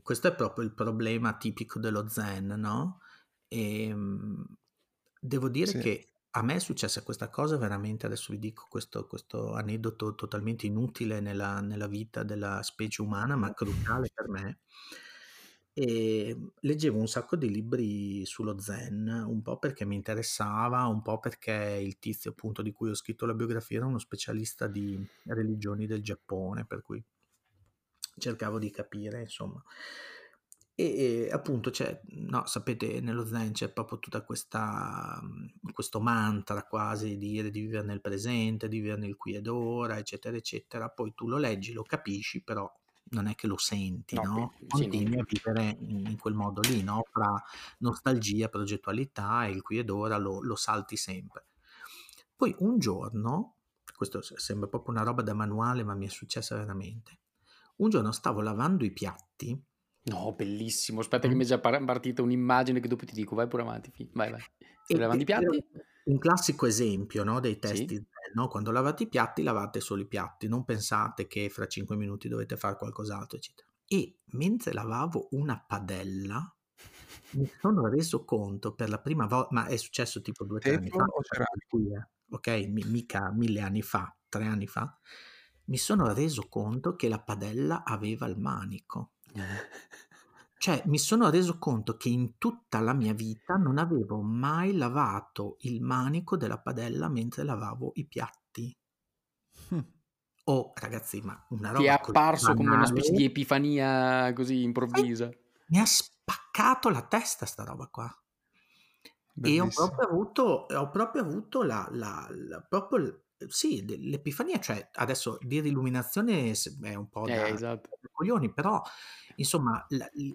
questo, è proprio il problema tipico dello zen, no? E, ehm, devo dire sì. che a me è successa questa cosa veramente, adesso vi dico questo, questo aneddoto totalmente inutile nella, nella, vita della specie umana, ma cruciale per me e leggevo un sacco di libri sullo zen, un po' perché mi interessava, un po' perché il tizio appunto di cui ho scritto la biografia era uno specialista di religioni del Giappone, per cui cercavo di capire, insomma. E, e appunto c'è, no, sapete, nello zen c'è proprio tutta questa, questo mantra quasi di di vivere nel presente, di vivere nel qui ed ora, eccetera, eccetera. Poi tu lo leggi, lo capisci, però non è che lo senti, no? no? Continui a vivere in, quel modo lì, no? Fra nostalgia, progettualità e il qui ed ora lo, lo salti sempre. Poi un giorno, questo sembra proprio una roba da manuale, ma mi è successa veramente. Un giorno stavo lavando i piatti. No, bellissimo. Aspetta, mm. che mi è già partita un'immagine che dopo ti dico, vai pure avanti. Vai, vai. Stai lavando i piatti? Un classico esempio no, dei testi sì no? Quando lavate i piatti, lavate solo i piatti, non pensate che fra 5 minuti dovete fare qualcos'altro, eccetera. E mentre lavavo una padella, [laughs] mi sono reso conto per la prima volta, ma è successo tipo due o tre anni fa, eh, ok, mica mille anni fa, tre anni fa, mi sono reso conto che la padella aveva il manico. Cioè, mi sono reso conto che in tutta la mia vita non avevo mai lavato il manico della padella mentre lavavo i piatti. Hm. Oh, ragazzi, ma una roba Ti è apparso come una specie di epifania così improvvisa. Eh, mi ha spaccato la testa sta roba qua. Bellissimo. E ho proprio avuto, ho proprio avuto la, la, la proprio sì, l'epifania, cioè adesso dire illuminazione è un po' eh, da, esatto. da coglioni, però insomma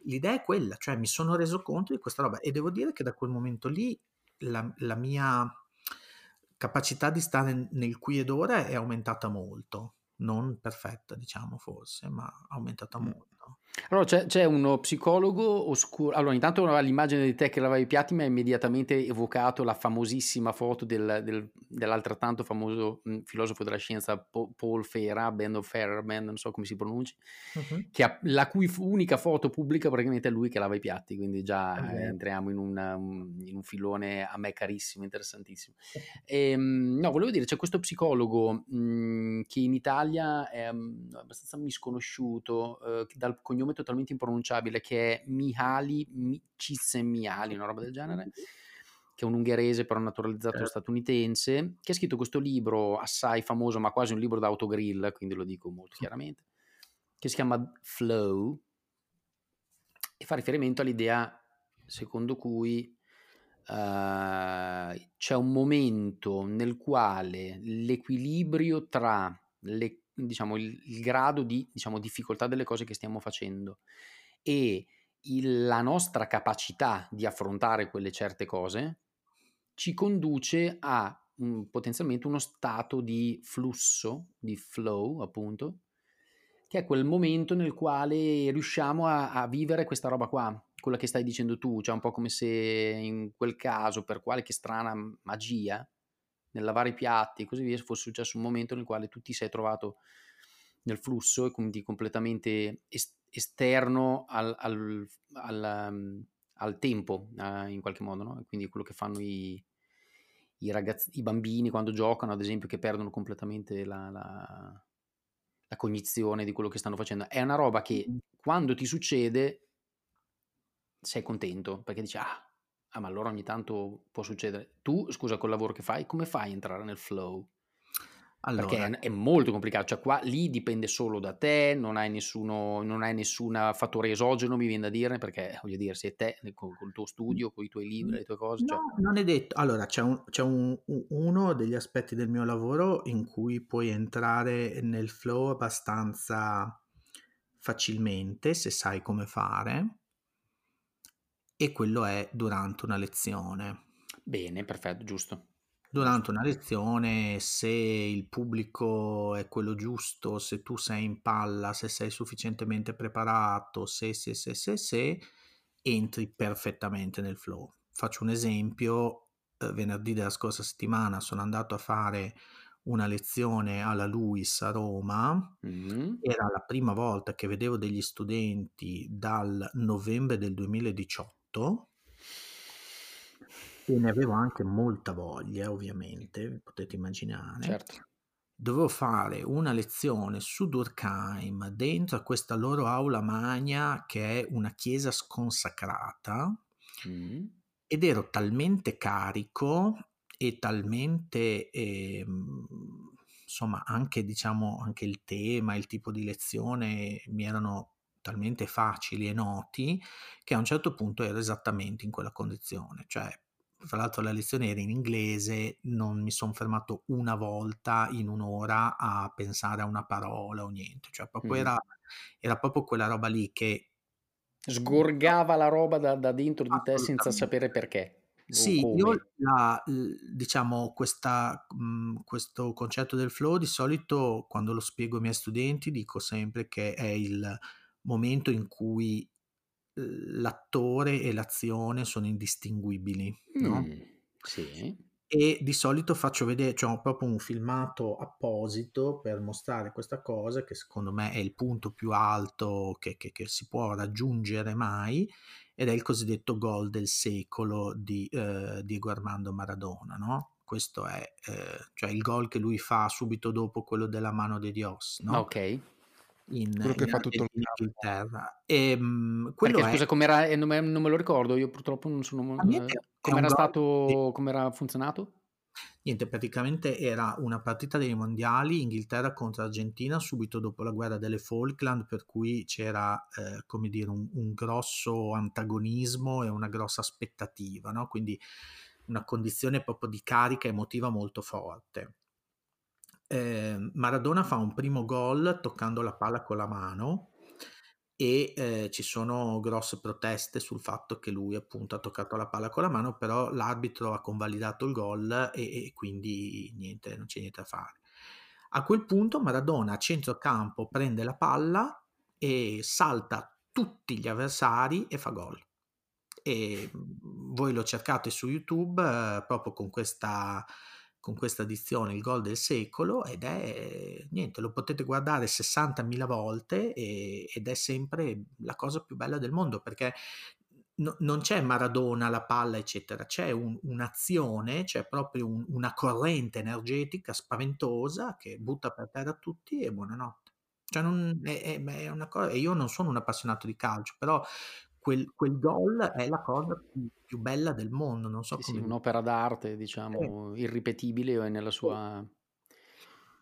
l'idea è quella, cioè mi sono reso conto di questa roba e devo dire che da quel momento lì la, la mia capacità di stare nel qui ed ora è aumentata molto. non perfetta, diciamo forse, ma aumentata Mm. molto. Allora c'è, c'è uno psicologo oscuro. Allora, intanto l'immagine di te che lavavi i piatti mi ha immediatamente evocato la famosissima foto del, del- dell'altrettanto famoso mh, filosofo della scienza Po- Paul Feyerabend o Feyerabend, non so come si pronunci, ha- la cui unica foto pubblica praticamente è lui che lava i piatti, quindi già eh, vero. entriamo in, una- un, in un filone a me carissimo, interessantissimo. Ehm, no, volevo dire, c'è questo psicologo mh, che in Italia è abbastanza misconosciuto, eh, dal cognome totalmente impronunciabile, che è Mihaly Mi- Csikszentmihalyi, una roba del genere, che è un ungherese però naturalizzato Certo. statunitense, che ha scritto questo libro assai famoso, ma quasi un libro da autogrill, quindi lo dico molto chiaramente, che si chiama Flow e fa riferimento all'idea secondo cui eh, c'è un momento nel quale l'equilibrio tra le- diciamo, il, il grado di diciamo, difficoltà delle cose che stiamo facendo. E il- la nostra capacità di affrontare quelle certe cose ci conduce a mm, potenzialmente uno stato di flusso, di flow appunto, che è quel momento nel quale riusciamo a, a vivere questa roba qua, quella che stai dicendo tu, cioè un po' come se in quel caso, per qualche strana magia, nel lavare i piatti e così via, fosse successo un momento nel quale tu ti sei trovato nel flusso e quindi completamente es- esterno al, al- al, um, al tempo, eh, in qualche modo, no? E Quindi quello che fanno i, i ragazzi, i bambini quando giocano, ad esempio, che perdono completamente la, la- la cognizione di quello che stanno facendo. È una roba che quando ti succede sei contento perché dici ah, ah, ma allora ogni tanto può succedere. Tu, scusa, col lavoro che fai, come fai a entrare nel flow? Perché Allora, è, è molto complicato, cioè qua lì dipende solo da te, non hai nessuno, non hai nessun fattore esogeno, mi viene da dire, perché voglio dire, sei te col, col tuo studio, con i tuoi libri, le tue cose, cioè, no, non è detto. Allora, c'è, un- c'è un- uno degli aspetti del mio lavoro in cui puoi entrare nel flow abbastanza facilmente se sai come fare, e quello è durante una lezione. bene, perfetto, giusto. Durante una lezione, se il pubblico è quello giusto, se tu sei in palla, se sei sufficientemente preparato, se, se, se, se, se, entri perfettamente nel flow. Faccio un esempio, eh, venerdì della scorsa settimana sono andato a fare una lezione alla LUIS a Roma, Mm. era la prima volta che vedevo degli studenti dal novembre del 2018 e ne avevo anche molta voglia, ovviamente, vi potete immaginare. Certo. Dovevo fare una lezione su Durkheim dentro a questa loro aula magna che è una chiesa sconsacrata Mm. ed ero talmente carico e talmente ehm, insomma anche diciamo anche il tema il tipo di lezione mi erano talmente facili e noti che a un certo punto ero esattamente in quella condizione cioè fra l'altro la lezione era in inglese non mi sono fermato una volta in un'ora a pensare a una parola o niente cioè proprio Mhm. era, era proprio quella roba lì che Sgorgava la roba da, da dentro di te senza sapere perché. Sì, io la, diciamo questa, mh, questo concetto del flow di solito quando lo spiego ai miei studenti dico sempre che è il momento in cui l'attore e l'azione sono indistinguibili, no? Mm, Sì. E di solito faccio vedere, cioè ho proprio un filmato apposito per mostrare questa cosa che secondo me è il punto più alto che, che- che si può raggiungere mai ed è il cosiddetto gol del secolo di eh, Diego Armando Maradona, no? Questo è eh, cioè il gol che lui fa subito dopo quello della mano di Dios, no? Ok. In, Quello che in- fa tutto il. Inghilterra. E, mh, quello Perché è scusa, com'era, eh, non me, non me lo ricordo, io purtroppo non sono... Eh, com'era stato, com'era funzionato? Niente, praticamente era una partita dei mondiali Inghilterra contro Argentina subito dopo la guerra delle Falkland, per cui c'era eh, come dire un, un grosso antagonismo e una grossa aspettativa, no? quindi una condizione proprio di carica emotiva molto forte. Eh, Maradona fa un primo gol toccando la palla con la mano e eh, ci sono grosse proteste sul fatto che lui appunto ha toccato la palla con la mano, però l'arbitro ha convalidato il gol e, e quindi niente, non c'è niente da fare. A quel punto Maradona a centrocampo prende la palla e salta tutti gli avversari e fa gol. E voi lo cercate su YouTube eh, proprio con questa con questa edizione il gol del secolo ed è niente, lo potete guardare 60.000 volte e, ed è sempre la cosa più bella del mondo perché no, non c'è Maradona, la palla, eccetera, c'è un, un'azione, c'è proprio un, una corrente energetica spaventosa che butta per terra tutti e buonanotte. Cioè non, è, è una cosa, io non sono un appassionato di calcio, però quel, quel gol è la cosa più, più, bella del mondo. Non so sì, come... sì, un'opera d'arte, diciamo, eh. irripetibile nella sua...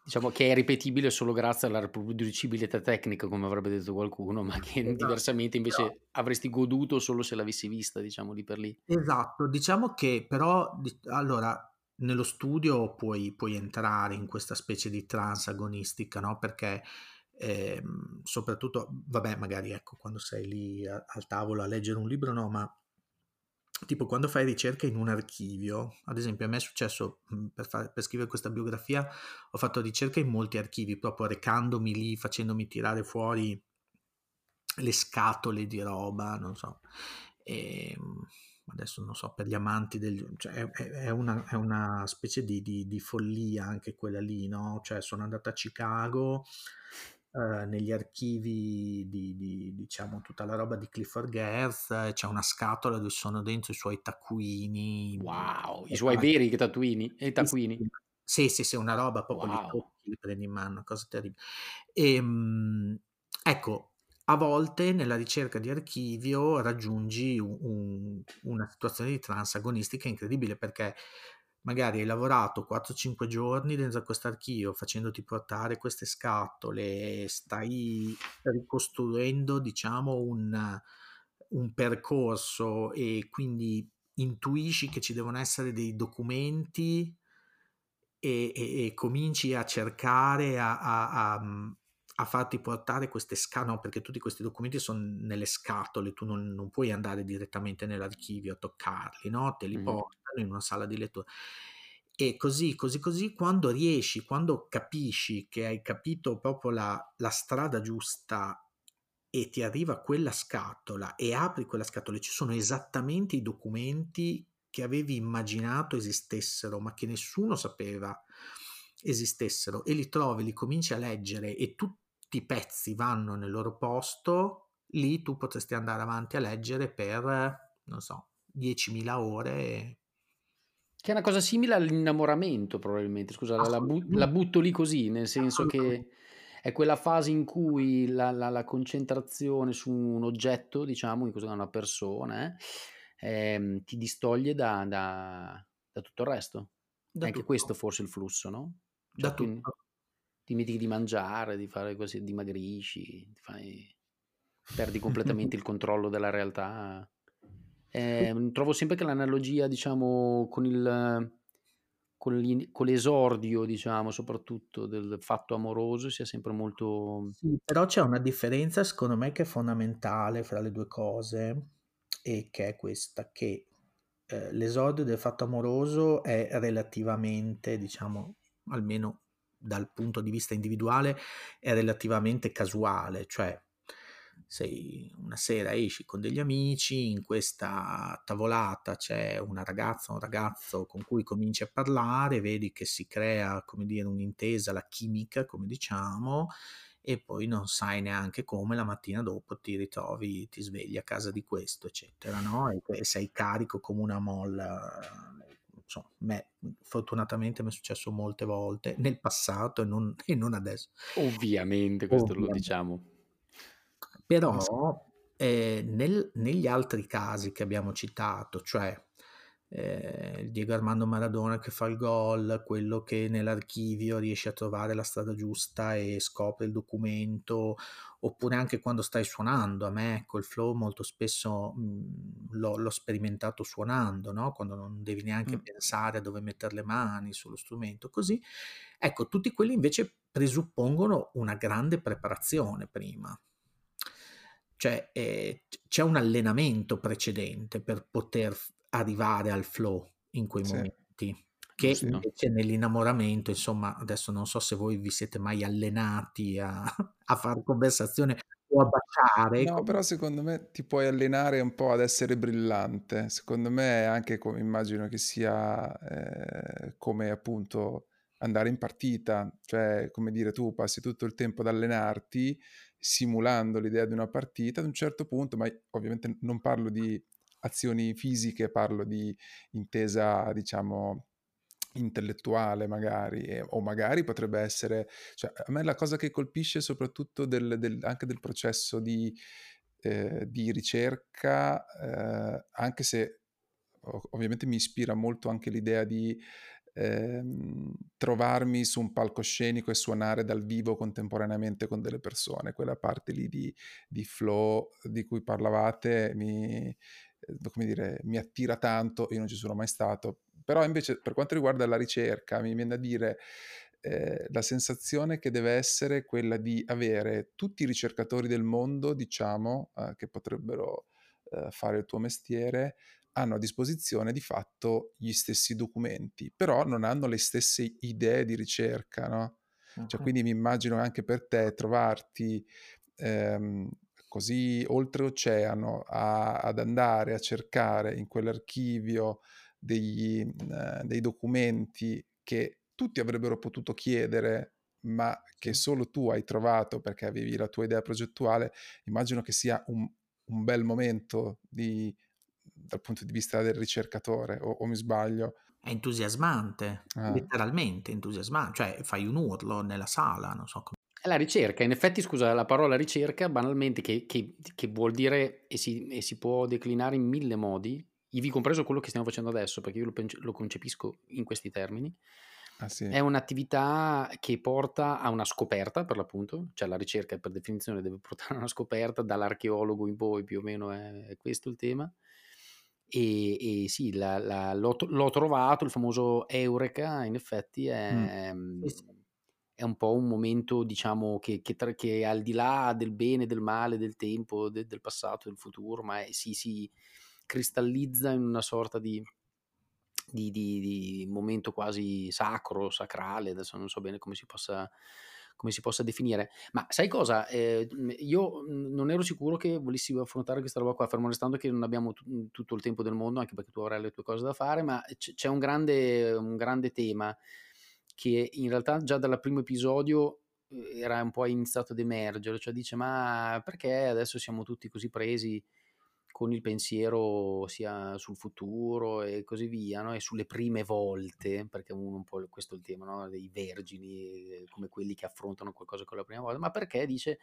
Diciamo che è ripetibile solo grazie alla riproducibilità tecnica, come avrebbe detto qualcuno, ma che esatto. diversamente invece no. avresti goduto solo se l'avessi vista, diciamo, lì per lì. Esatto, diciamo che però, allora, nello studio puoi, puoi entrare in questa specie di trans agonistica, no? Perché eh, soprattutto, vabbè, magari ecco, quando sei lì a, al tavolo a leggere un libro, no, ma tipo quando fai ricerca in un archivio, ad esempio a me è successo mhmm, per, fare, per, scrivere questa biografia, ho fatto ricerca in molti archivi, proprio recandomi lì, facendomi tirare fuori le scatole di roba, non so. E, ehm, adesso non so, per gli amanti del... Cioè è, è, una, è una specie di, di, di follia anche quella lì, no? Cioè sono andata a Chicago eh, negli archivi di, di, diciamo tutta la roba di Clifford Gertz c'è una scatola dove sono dentro i suoi taccuini wow i suoi veri tatuini e taccuini sì sì sì una roba proprio wow. li tocchi li prendi in mano cosa terribile e, ehm, ecco a volte nella ricerca di archivio raggiungi un, un, una situazione di transagonistica incredibile perché magari hai lavorato 4-5 giorni dentro questo archivio facendoti portare queste scatole, stai ricostruendo diciamo un, un percorso e quindi intuisci che ci devono essere dei documenti e, e, e cominci a cercare a, a, a, a farti portare queste scatole, no, perché tutti questi documenti sono nelle scatole, tu non, non puoi andare direttamente nell'archivio a toccarli, no? te li mm. portano in una sala di lettura. E così, così, così, quando riesci, quando capisci che hai capito proprio la, la strada giusta e ti arriva quella scatola e apri quella scatola, ci sono esattamente i documenti che avevi immaginato esistessero, ma che nessuno sapeva esistessero, e li trovi, li cominci a leggere e tutti tutti i pezzi vanno nel loro posto, lì tu potresti andare avanti a leggere per, non so, 10.000 ore. Che è una cosa simile all'innamoramento, probabilmente. Scusa, la, bu- la, butto lì così, nel senso che è quella fase in cui la, la, la concentrazione su un oggetto, diciamo, in questo caso una persona, eh, ti distoglie da, da, da, tutto il resto. Da Anche tutto. questo forse il flusso, no? Cioè, da quindi... dimentichi di mangiare, di fare così, dimagrisci, fai, perdi completamente il [laughs] controllo della realtà. Eh, trovo sempre che l'analogia, diciamo, con il con, con, l'esordio, diciamo, soprattutto del fatto amoroso, sia sempre molto... Sì, però c'è una differenza, secondo me, che è fondamentale fra le due cose, e che è questa, che eh, l'esordio del fatto amoroso è relativamente, diciamo, almeno dal punto di vista individuale è relativamente casuale, cioè sei una sera esci con degli amici, in questa tavolata c'è una ragazza, un ragazzo con cui cominci a parlare, vedi che si crea, come dire, un'intesa, la chimica, come diciamo, e poi non sai neanche come la mattina dopo ti ritrovi, ti svegli a casa di questo, eccetera, no? E sei carico come una molla insomma, me, fortunatamente mi è successo molte volte nel passato e non, e non adesso. Ovviamente, questo Ovviamente. lo diciamo. Però eh, nel, negli altri casi che abbiamo citato, cioè eh, Diego Armando Maradona che fa il gol, quello che nell'archivio riesce a trovare la strada giusta e scopre il documento, oppure anche quando stai suonando. A me col flow molto spesso mh, mhmm, l'ho, l'ho, sperimentato suonando, no? quando non devi neanche mm. pensare a dove mettere le mani sullo strumento, così. Ecco, tutti quelli invece presuppongono una grande preparazione prima. Cioè eh, c'è un allenamento precedente per poter arrivare al flow in quei sì. momenti. Che sì. invece nell'innamoramento, insomma, adesso non so se voi vi siete mai allenati a, [laughs] a fare conversazione o a baciare. No, però secondo me ti puoi allenare un po' ad essere brillante. Secondo me anche come immagino che sia eh, come appunto andare in partita, cioè come dire tu passi tutto il tempo ad allenarti simulando l'idea di una partita ad un certo punto, ma ovviamente non parlo di azioni fisiche, parlo di intesa, diciamo, intellettuale magari, eh, o magari potrebbe essere, cioè a me la cosa che colpisce soprattutto del, del, anche del processo di, eh, di ricerca, eh, anche se ovviamente mi ispira molto anche l'idea di ehm, trovarmi su un palcoscenico e suonare dal vivo contemporaneamente con delle persone, quella parte lì di, di flow di cui parlavate mi, come dire, mi attira tanto, io non ci sono mai stato, però invece per quanto riguarda la ricerca mi viene da dire eh, la sensazione che deve essere quella di avere tutti i ricercatori del mondo, diciamo, eh, che potrebbero eh, fare il tuo mestiere, hanno a disposizione di fatto gli stessi documenti, però non hanno le stesse idee di ricerca, no? Okay. Cioè, quindi mi immagino anche per te trovarti ehm, così oltreoceano a, ad andare a cercare in quell'archivio degli, eh, dei documenti che tutti avrebbero potuto chiedere, ma che solo tu hai trovato perché avevi la tua idea progettuale, immagino che sia un, un bel momento di dal punto di vista del ricercatore, o, o mi sbaglio? È entusiasmante, ah. letteralmente entusiasmante, cioè fai un urlo nella sala, non so come. La ricerca, in effetti, scusa, la parola ricerca, banalmente, che, che, che vuol dire e si, e si, può declinare in mille modi, ivi compreso quello che stiamo facendo adesso, perché io lo, lo concepisco in questi termini, ah, sì. è un'attività che porta a una scoperta, per l'appunto, cioè la ricerca per definizione deve portare a una scoperta, dall'archeologo in poi più o meno è, è questo il tema, e, e sì, la, la, l'ho, l'ho, trovato, il famoso Eureka, in effetti è, mm. è un po' un momento, diciamo, che, che, tra, che, al di là del bene, del male, del tempo, de, del passato, del futuro, ma è, si, si cristallizza in una sorta di, di, di, di momento quasi sacro, sacrale, adesso non so bene come si possa come si possa definire. Ma sai cosa? Eh, io non ero sicuro che volessi affrontare questa roba qua, fermo restando che non abbiamo t- tutto il tempo del mondo, anche perché tu avrai le tue cose da fare, ma c- c'è un grande, un grande tema che in realtà già dal primo episodio eh, era un po' iniziato ad emergere, cioè dice ma perché adesso siamo tutti così presi con il pensiero sia sul futuro e così via, no? e sulle prime volte, perché uno un po' questo è il tema, no? dei vergini, eh, come quelli che affrontano qualcosa con la prima volta, ma perché dice,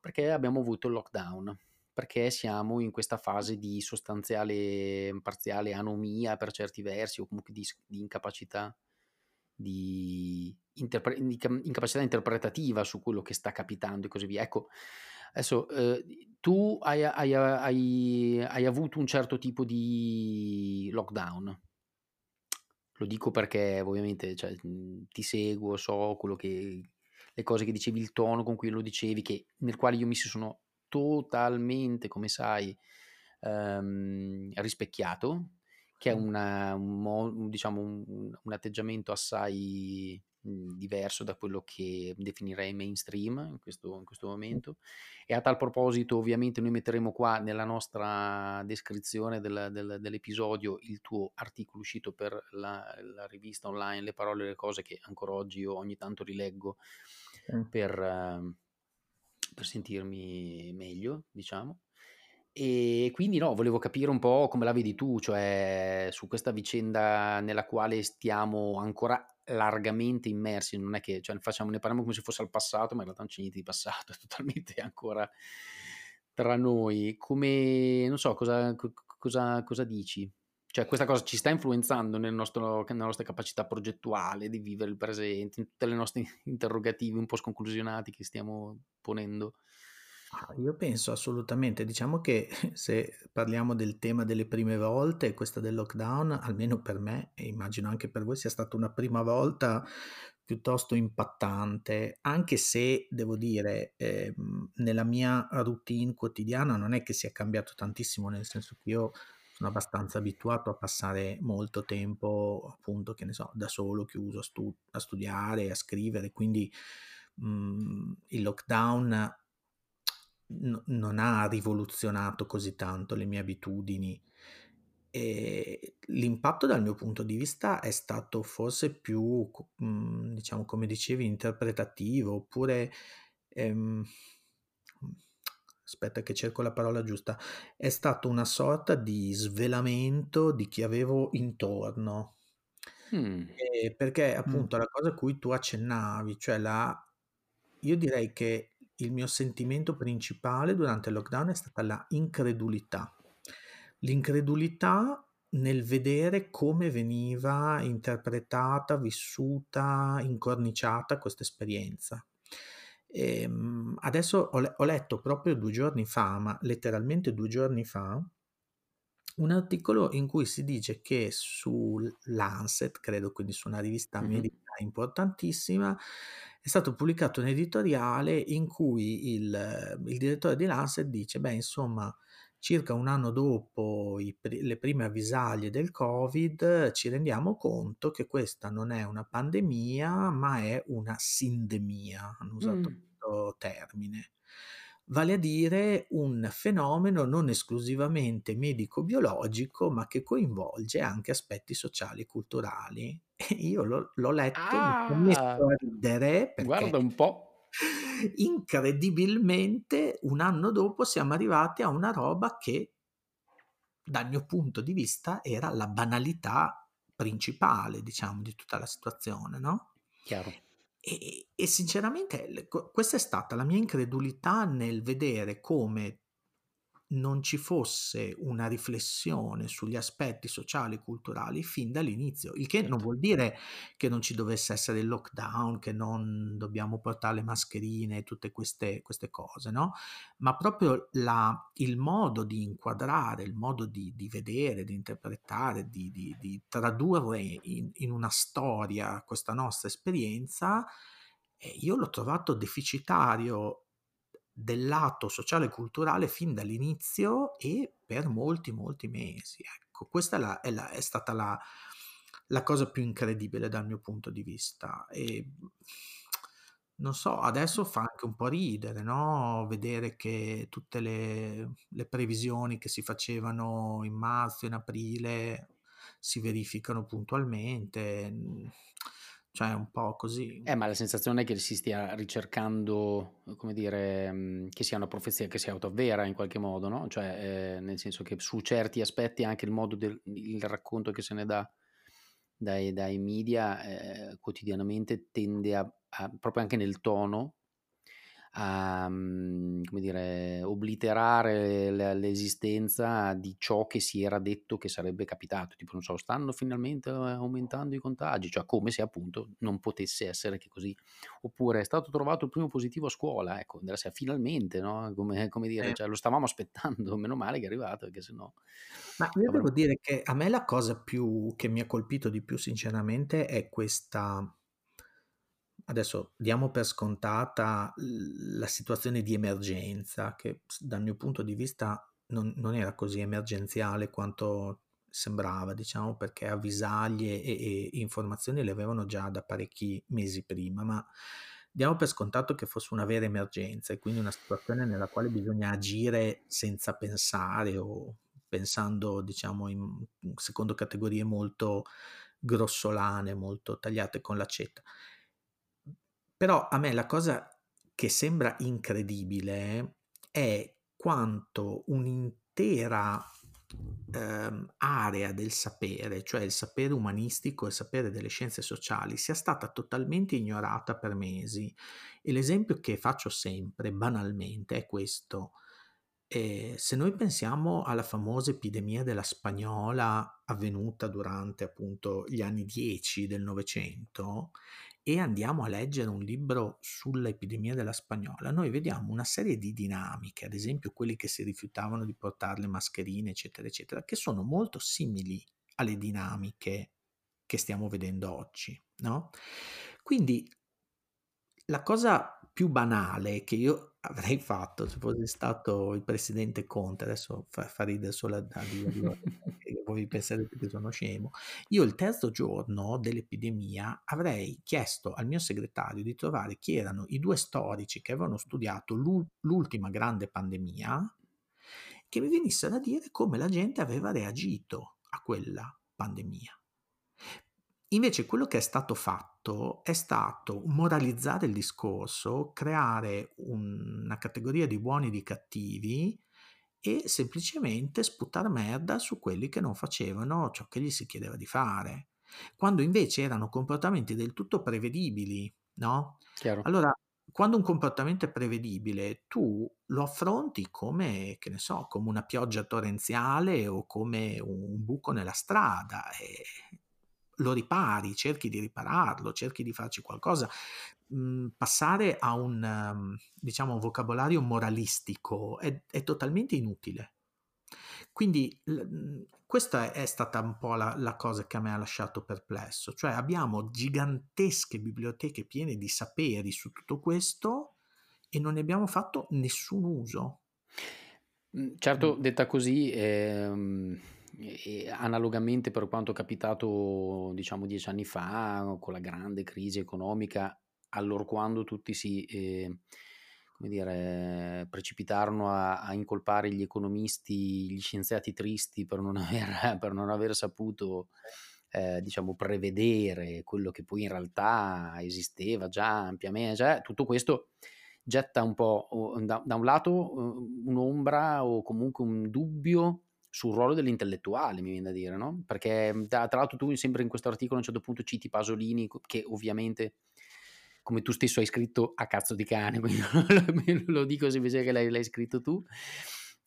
perché abbiamo avuto il lockdown, perché siamo in questa fase di sostanziale, parziale anomia per certi versi, o comunque di, di incapacità di, interpre- incapacità interpretativa su quello che sta capitando e così via. Ecco, Adesso, eh, tu hai, hai, hai, hai, avuto un certo tipo di lockdown. Lo dico perché ovviamente cioè, ti seguo, so che, le cose che dicevi, il tono con cui lo dicevi, che, nel quale io mi sono totalmente, come sai, ehm, rispecchiato, che è una, un, diciamo, un, un atteggiamento assai Mhmm, diverso da quello che definirei mainstream in questo, in questo momento. E a tal proposito, ovviamente, noi metteremo qua nella nostra descrizione del, del, dell'episodio il tuo articolo uscito per la, la, rivista online, le parole e le cose che ancora oggi io ogni tanto rileggo per, uh, per sentirmi meglio, diciamo. E quindi no, volevo capire un po' come la vedi tu, cioè su questa vicenda nella quale stiamo ancora largamente immersi, non è che cioè, facciamo, ne parliamo come se fosse al passato, ma in realtà non c'è niente di passato, [laughs] è totalmente ancora tra noi. Come, non so, cosa, cosa, cosa dici? Cioè, questa cosa ci sta influenzando nel nostro, nella nostra capacità progettuale di vivere il presente, in tutte le nostre [laughs] interrogativi un po' sconclusionati che stiamo ponendo? Ah, io penso assolutamente, diciamo che [laughs] se parliamo del tema delle prime volte, questa del lockdown, almeno per me e immagino anche per voi, sia stata una prima volta piuttosto impattante, anche se devo dire, eh, nella mia routine quotidiana non è che sia cambiato tantissimo, nel senso che io sono abbastanza abituato a passare molto tempo, appunto, che ne so, da solo, chiuso a, stu- a studiare, a scrivere, quindi mh, mhmm, il lockdown n- non ha rivoluzionato così tanto le mie abitudini. E l'impatto dal mio punto di vista è stato forse più, mhmm, diciamo, come dicevi, interpretativo, oppure ehm, aspetta che cerco la parola giusta, è stato una sorta di svelamento di chi avevo intorno. Mm. Perché appunto mm. la cosa a cui tu accennavi, cioè la... Io direi che il mio sentimento principale durante il lockdown è stata la incredulità. L'incredulità nel vedere come veniva interpretata, vissuta, incorniciata questa esperienza. E, ehm, adesso ho letto proprio due giorni fa, ma letteralmente due giorni fa, un articolo in cui si dice che su Lancet, credo quindi su una rivista mm-hmm. medica importantissima, è stato pubblicato un editoriale in cui il, il direttore di Lancet dice, beh insomma, circa un anno dopo i, le prime avvisaglie del Covid ci rendiamo conto che questa non è una pandemia, ma è una sindemia, hanno usato mm. questo termine. Vale a dire un fenomeno non esclusivamente medico-biologico, ma che coinvolge anche aspetti sociali e culturali. E io l'ho, l'ho letto, ah, mi sono messo a ridere perché guarda un po' incredibilmente un anno dopo siamo arrivati a una roba che dal mio punto di vista era la banalità principale, diciamo, di tutta la situazione, no? Chiaro. E, e sinceramente questa è stata la mia incredulità nel vedere come non ci fosse una riflessione sugli aspetti sociali e culturali fin dall'inizio, il che non certo. vuol dire che non ci dovesse essere il lockdown, che non dobbiamo portare le mascherine e tutte queste, queste cose, no? Ma proprio la, il modo di inquadrare, il modo di, di vedere, di interpretare, di, di, di tradurre in, in una storia questa nostra esperienza, eh, io l'ho trovato deficitario del lato sociale e culturale fin dall'inizio e per molti, molti mesi. Ecco, questa è, la, è, la, è stata la, la, cosa più incredibile dal mio punto di vista. E non so, adesso fa anche un po' ridere, no? Vedere che tutte le, le previsioni che si facevano in marzo, in aprile, si verificano puntualmente cioè un po' così. Eh, ma la sensazione è che si stia ricercando, come dire, mm, che sia una profezia che si autoavvera in qualche modo, no? Cioè, eh, nel senso che su certi aspetti anche il modo del il racconto che se ne dà dai, dai media eh, quotidianamente tende a, a, proprio anche nel tono, a mhmm, come dire, obliterare l'esistenza di ciò che si era detto che sarebbe capitato. Tipo, non so, stanno finalmente eh, aumentando i contagi, cioè come se appunto non potesse essere che così. Oppure è stato trovato il primo positivo a scuola, ecco, finalmente, no? Come, come dire, cioè, lo stavamo aspettando, [laughs] meno male che è arrivato, perché sennò... Ma io devo dire che a me la cosa più che mi ha colpito di più, sinceramente, è questa adesso diamo per scontata la situazione di emergenza, che dal mio punto di vista non, non era così emergenziale quanto sembrava, diciamo, perché avvisaglie e, e, informazioni le avevano già da parecchi mesi prima, ma diamo per scontato che fosse una vera emergenza e quindi una situazione nella quale bisogna agire senza pensare o pensando, diciamo, in, secondo categorie molto grossolane, molto tagliate con l'accetta. Però a me la cosa che sembra incredibile è quanto un'intera ehm, area del sapere, cioè il sapere umanistico e il sapere delle scienze sociali, sia stata totalmente ignorata per mesi. E l'esempio che faccio sempre, banalmente, è questo. Eh, se noi pensiamo alla famosa epidemia della spagnola avvenuta durante appunto gli anni 10 del Novecento, e andiamo a leggere un libro sull'epidemia della spagnola, noi vediamo una serie di dinamiche, ad esempio quelli che si rifiutavano di portare le mascherine, eccetera, eccetera, che sono molto simili alle dinamiche che stiamo vedendo oggi, no? Quindi la cosa più banale che io avrei fatto se fossi stato il presidente Conte, adesso fa, fa ridere solo a, dirlo, voi penserete che sono scemo. Io il terzo giorno dell'epidemia avrei chiesto al mio segretario di trovare chi erano i due storici che avevano studiato l'ultima grande pandemia, che mi venissero a dire come la gente aveva reagito a quella pandemia. Invece quello che è stato fatto è stato moralizzare il discorso, creare una categoria di buoni e di cattivi e semplicemente sputare merda su quelli che non facevano ciò che gli si chiedeva di fare, quando invece erano comportamenti del tutto prevedibili, no? Chiaro. Allora, quando un comportamento è prevedibile, tu lo affronti come, che ne so, come una pioggia torrenziale o come un buco nella strada e lo ripari, cerchi di ripararlo, cerchi di farci qualcosa. Mhmm, passare a un, um, diciamo, vocabolario moralistico è, è totalmente inutile. Quindi l- mhmm, questa è stata un po' la, la, cosa che a me ha lasciato perplesso, cioè abbiamo gigantesche biblioteche piene di saperi su tutto questo e non ne abbiamo fatto nessun uso. Mhmm, certo, detta così, ehm e analogamente per quanto capitato, diciamo, dieci anni fa, con la grande crisi economica, allorquando tutti si, eh, come dire, precipitarono a, a, incolpare gli economisti, gli scienziati tristi per non [laughs] aver, per non aver saputo, eh, diciamo, prevedere quello che poi in realtà esisteva già ampiamente, cioè, tutto questo getta un po' da, da un lato un'ombra o comunque un dubbio sul ruolo dell'intellettuale, mi viene da dire, no? Perché mhmm, tra, l'altro tu sempre in questo articolo a un certo punto citi Pasolini, che ovviamente, come tu stesso hai scritto, a cazzo di cane, [laughs] quindi lo dico semplicemente che l'hai, l'hai scritto tu,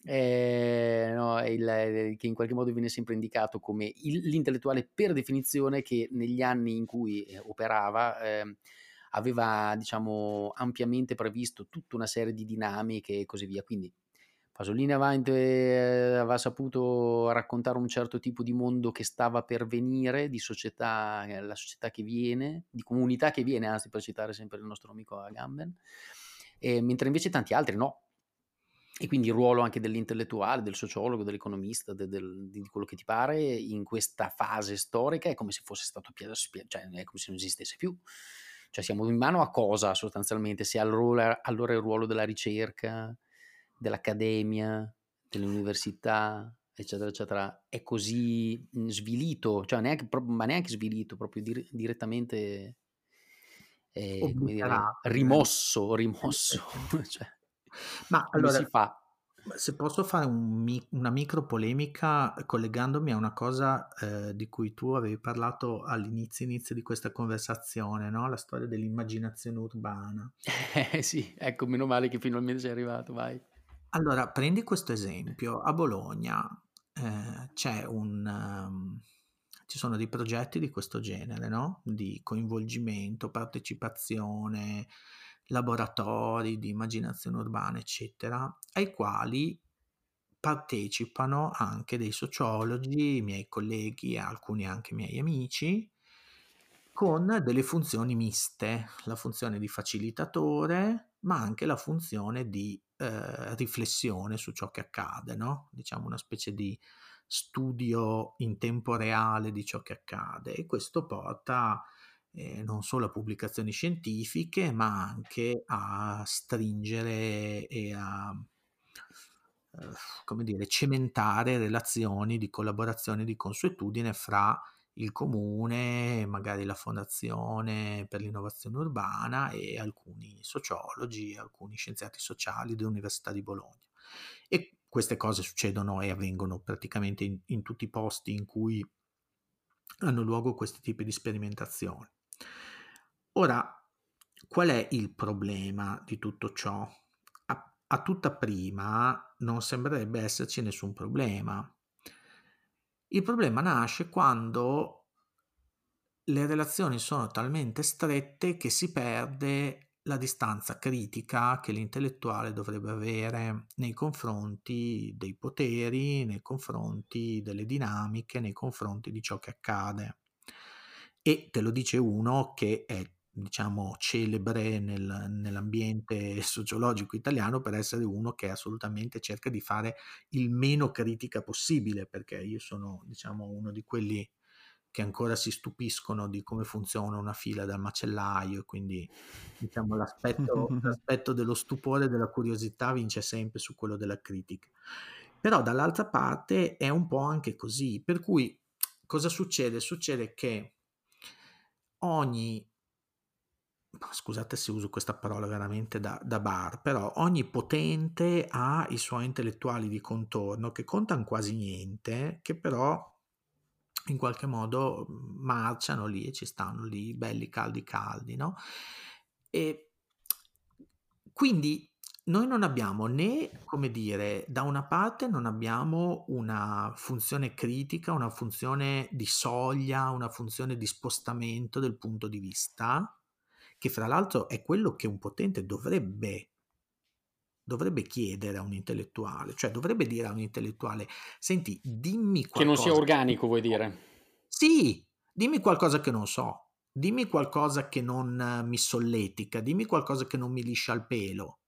eh, no, il, che in qualche modo viene sempre indicato come il, l'intellettuale per definizione che negli anni in cui eh, operava eh, aveva diciamo ampiamente previsto tutta una serie di dinamiche e così via, quindi Pasolini avanti eh, aveva saputo raccontare un certo tipo di mondo che stava per venire, di società, eh, la società che viene, di comunità che viene, anzi per citare sempre il nostro amico Agamben, e, mentre invece tanti altri no. E quindi il ruolo anche dell'intellettuale, del sociologo, dell'economista, de, del, di quello che ti pare, in questa fase storica è come se fosse stato cioè è come se non esistesse più. Cioè siamo in mano a cosa sostanzialmente? Se allora, allora il ruolo della ricerca, dell'accademia, dell'università, eccetera, eccetera, è così mhmm, svilito, cioè neanche, ma neanche svilito, proprio dir- direttamente eh, dire, rimosso, rimosso. [laughs] cioè, ma allora, si fa? Se posso fare un, una micro polemica collegandomi a una cosa eh, di cui tu avevi parlato all'inizio inizio di questa conversazione, no? la storia dell'immaginazione urbana. [laughs] Eh sì, ecco, meno male che finalmente sei arrivato, vai. Allora, prendi questo esempio. A Bologna eh, c'è un, um, ci sono dei progetti di questo genere, no? Di coinvolgimento, partecipazione, laboratori di immaginazione urbana, eccetera, ai quali partecipano anche dei sociologi, miei colleghi, alcuni anche miei amici, con delle funzioni miste, la funzione di facilitatore, ma anche la funzione di eh, riflessione su ciò che accade, no? diciamo una specie di studio in tempo reale di ciò che accade e questo porta eh, non solo a pubblicazioni scientifiche ma anche a stringere e a eh, come dire, cementare relazioni di collaborazione di consuetudine fra il comune, magari la Fondazione per l'innovazione urbana e alcuni sociologi, alcuni scienziati sociali dell'Università di Bologna. E queste cose succedono e avvengono praticamente in, in tutti i posti in cui hanno luogo questi tipi di sperimentazioni. Ora, qual è il problema di tutto ciò? A, a tutta prima non sembrerebbe esserci nessun problema, il problema nasce quando le relazioni sono talmente strette che si perde la distanza critica che l'intellettuale dovrebbe avere nei confronti dei poteri, nei confronti delle dinamiche, nei confronti di ciò che accade. E te lo dice uno che è diciamo, celebre nel, nell'ambiente [laughs] sociologico italiano per essere uno che assolutamente cerca di fare il meno critica possibile, perché io sono, diciamo, uno di quelli che ancora si stupiscono di come funziona una fila dal macellaio quindi diciamo, l'aspetto, [laughs] l'aspetto dello stupore e della curiosità vince sempre su quello della critica. Però dall'altra parte è un po' anche così, per cui cosa succede? Succede che ogni scusate se uso questa parola veramente da, da, bar, però ogni potente ha i suoi intellettuali di contorno che contano quasi niente, che però in qualche modo marciano lì e ci stanno lì, belli caldi caldi, no? E quindi noi non abbiamo né, come dire, da una parte non abbiamo una funzione critica, una funzione di soglia, una funzione di spostamento del punto di vista, che fra l'altro è quello che un potente dovrebbe, dovrebbe chiedere a un intellettuale, cioè dovrebbe dire a un intellettuale, senti, dimmi qualcosa. Che non sia organico, vuoi dire? Sì, dimmi qualcosa che non so, dimmi qualcosa che non mi solletica, dimmi qualcosa che non mi liscia il pelo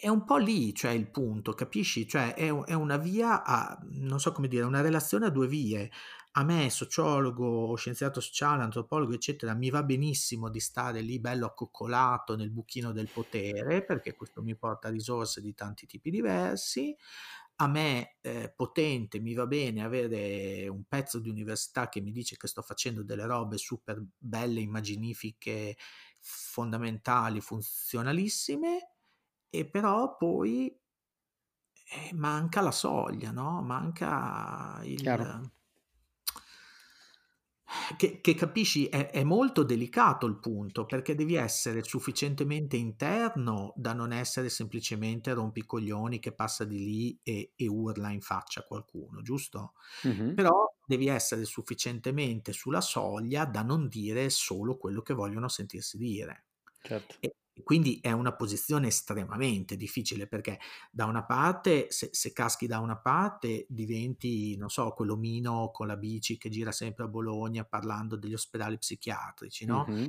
è un po' lì, cioè il punto, capisci? Cioè è, è, una via a, non so come dire, una relazione a due vie. A me, sociologo, scienziato sociale, antropologo, eccetera, mi va benissimo di stare lì bello accoccolato nel buchino del potere, perché questo mi porta risorse di tanti tipi diversi. A me, eh, potente, mi va bene avere un pezzo di università che mi dice che sto facendo delle robe super belle, immaginifiche, fondamentali, funzionalissime e però poi eh, manca la soglia, no? Manca il... Chiaro. Che, che, capisci è, è, molto delicato il punto perché devi essere sufficientemente interno da non essere semplicemente rompicoglioni che passa di lì e, e urla in faccia a qualcuno, giusto? Mm-hmm. Però devi essere sufficientemente sulla soglia da non dire solo quello che vogliono sentirsi dire. Certo. E, quindi è una posizione estremamente difficile perché da una parte, se, se, caschi da una parte, diventi, non so, quell'omino con la bici che gira sempre a Bologna parlando degli ospedali psichiatrici, no? Mm-hmm.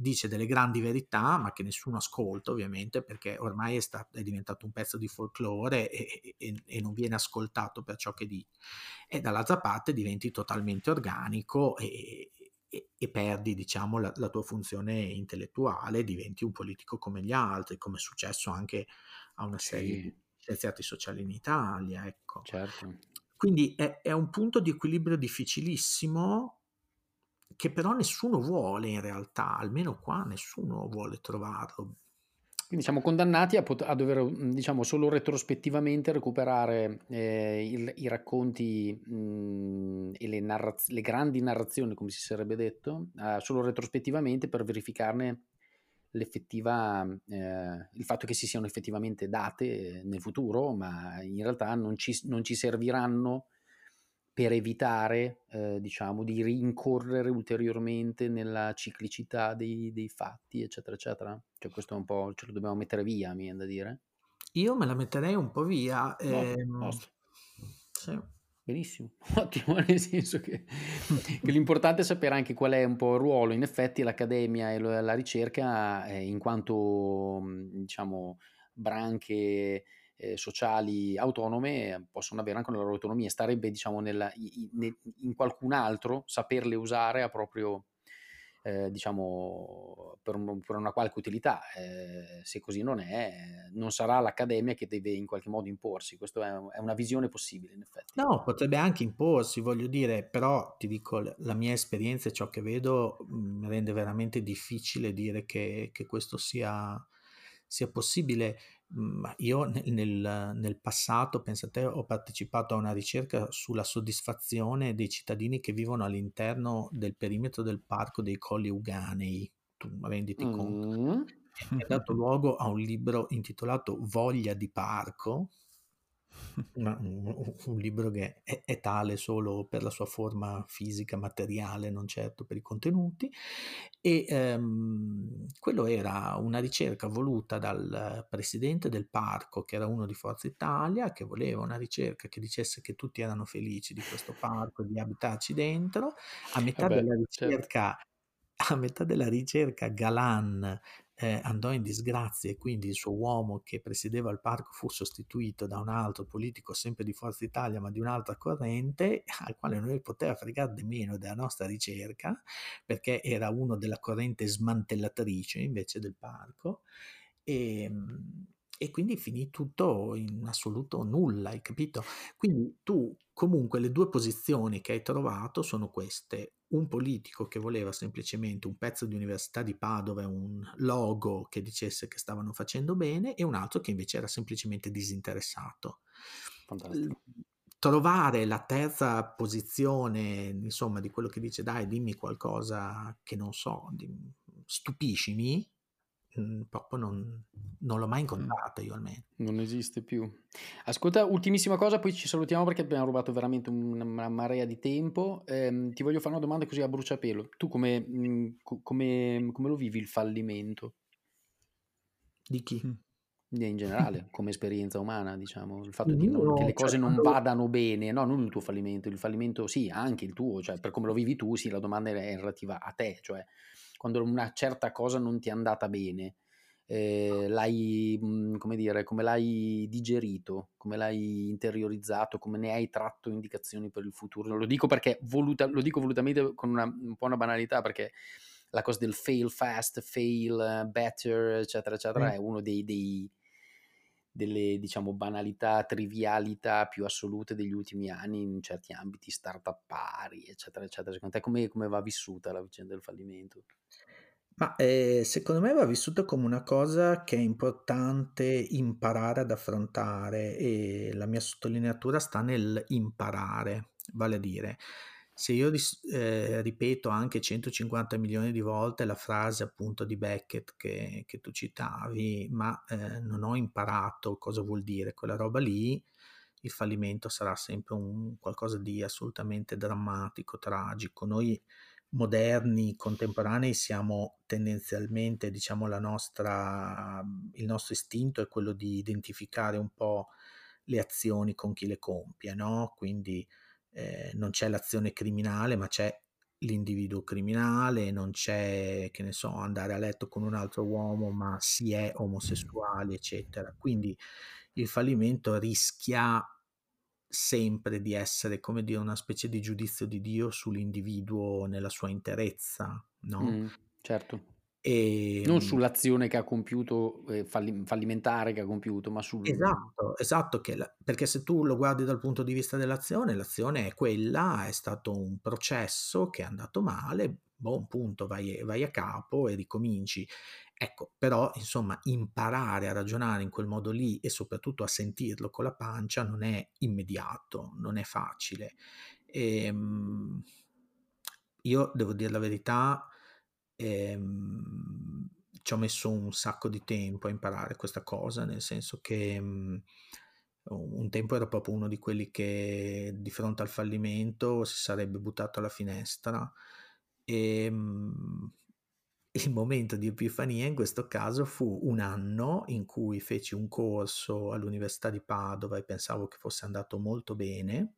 Dice delle grandi verità, ma che nessuno ascolta ovviamente perché ormai è, stato, è diventato un pezzo di folklore e, e, e, non viene ascoltato per ciò che dice. E dall'altra parte diventi totalmente organico e, e, e perdi diciamo, la, la, tua funzione intellettuale, diventi un politico come gli altri, come è successo anche a una serie sì. di scienziati sociali in Italia. Ecco. Certo. Quindi è, è un punto di equilibrio difficilissimo che però nessuno vuole in realtà, almeno qua nessuno vuole trovarlo. Quindi siamo condannati a, pot- a dover, mhmm, diciamo, solo retrospettivamente recuperare eh, il, i racconti mh, mhmm, e le, narraz- le, grandi narrazioni, come si sarebbe detto, eh, solo retrospettivamente per verificarne l'effettiva, eh, il fatto che si siano effettivamente date nel futuro, ma in realtà non ci, non ci serviranno per evitare, eh, diciamo, di rincorrere ulteriormente nella ciclicità dei, dei, fatti, eccetera, eccetera. Cioè questo è un po', ce lo dobbiamo mettere via, mi viene da dire. Io me la metterei un po' via. No, ehm... sì. Benissimo, [laughs] ottimo, nel senso che, [laughs] che, l'importante è sapere anche qual è un po' il ruolo, in effetti l'accademia e la ricerca eh, in quanto, diciamo, branche eh, sociali autonome possono avere anche una loro autonomia, starebbe diciamo nella, in, in, qualcun altro saperle usare a proprio eh, diciamo per, un, per, una qualche utilità, eh, se così non è, non sarà l'accademia che deve in qualche modo imporsi, questa è, è, una visione possibile in effetti. No, potrebbe anche imporsi, voglio dire, però ti dico, la mia esperienza e ciò che vedo mi mhmm, rende veramente difficile dire che, che questo sia, sia possibile Mhmm, io nel, nel passato, pensate, ho partecipato a una ricerca sulla soddisfazione dei cittadini che vivono all'interno del perimetro del parco dei Colli Uganei. Tu renditi mm. conto. Ha dato luogo a un libro intitolato Voglia di parco, una, un, un, libro che è, è, tale solo per la sua forma fisica, materiale, non certo per i contenuti. E ehm, quello era una ricerca voluta dal presidente del parco, che era uno di Forza Italia, che voleva una ricerca che dicesse che tutti erano felici di questo parco, di abitarci dentro. A metà Vabbè, della certo. ricerca certo a metà della ricerca Galan eh, andò in disgrazia e quindi il suo uomo che presiedeva il parco fu sostituito da un altro politico sempre di Forza Italia ma di un'altra corrente al quale non poteva fregare di meno della nostra ricerca perché era uno della corrente smantellatrice invece del parco e, ehm, e quindi finì tutto in assoluto nulla, hai capito? Quindi tu comunque le due posizioni che hai trovato sono queste. Un politico che voleva semplicemente un pezzo di università di Padova e un logo che dicesse che stavano facendo bene e un altro che invece era semplicemente disinteressato. Fantastico. Trovare la terza posizione, insomma, di quello che dice dai, dimmi qualcosa che non so, stupiscimi, proprio non non l'ho mai incontrata io almeno. Non esiste più. Ascolta, ultimissima cosa, poi ci salutiamo perché abbiamo rubato veramente una marea di tempo. Ehm, ti voglio fare una domanda così a bruciapelo. Tu come, mhmm, come, come lo vivi il fallimento? Di chi? In generale, [laughs] come esperienza umana, diciamo, il fatto di non, che le cose cioè, non vadano bene, no, non il tuo fallimento, il fallimento sì, anche il tuo, cioè per come lo vivi tu, sì, la domanda è relativa a te, cioè quando una certa cosa non ti è andata bene, eh, l'hai, mhmm, come dire, come l'hai digerito, come l'hai interiorizzato, come ne hai tratto indicazioni per il futuro. Lo dico perché voluta, lo dico volutamente con una, un po' una banalità, perché la cosa del fail fast, fail better, eccetera, eccetera, mm. è uno dei, dei delle diciamo banalità, trivialità più assolute degli ultimi anni in certi ambiti start pari, eccetera, eccetera. Secondo te come, come va vissuta la vicenda del fallimento? Ma eh, secondo me va vissuta come una cosa che è importante imparare ad affrontare e la mia sottolineatura sta nel imparare, vale a dire se io eh, ripeto anche 150 milioni di volte la frase appunto di Beckett che, che tu citavi, ma eh, non ho imparato cosa vuol dire quella roba lì, il fallimento sarà sempre un qualcosa di assolutamente drammatico, tragico. Noi moderni, contemporanei siamo tendenzialmente, diciamo, nostra, il nostro istinto è quello di identificare un po' le azioni con chi le compie, no? Quindi eh, non c'è l'azione criminale, ma c'è l'individuo criminale, non c'è, che ne so, andare a letto con un altro uomo, ma si è omosessuali, eccetera. Quindi il fallimento rischia sempre di essere, come dire, una specie di giudizio di Dio sull'individuo nella sua interezza, no? Mm, certo. E, non sull'azione che ha compiuto, eh, fallimentare che ha compiuto, ma sul... Esatto, esatto, la, perché se tu lo guardi dal punto di vista dell'azione, l'azione è quella, è stato un processo che è andato male, buon punto, vai, vai a capo e ricominci. Ecco, però insomma imparare a ragionare in quel modo lì e soprattutto a sentirlo con la pancia non è immediato, non è facile. E, ehm, io devo dire la verità, ehm, ci ho messo un sacco di tempo a imparare questa cosa, nel senso che mh, un tempo ero proprio uno di quelli che di fronte al fallimento si sarebbe buttato alla finestra. E mh, [laughs] il momento di epifania in questo caso fu un anno in cui feci un corso all'Università di Padova e pensavo che fosse andato molto bene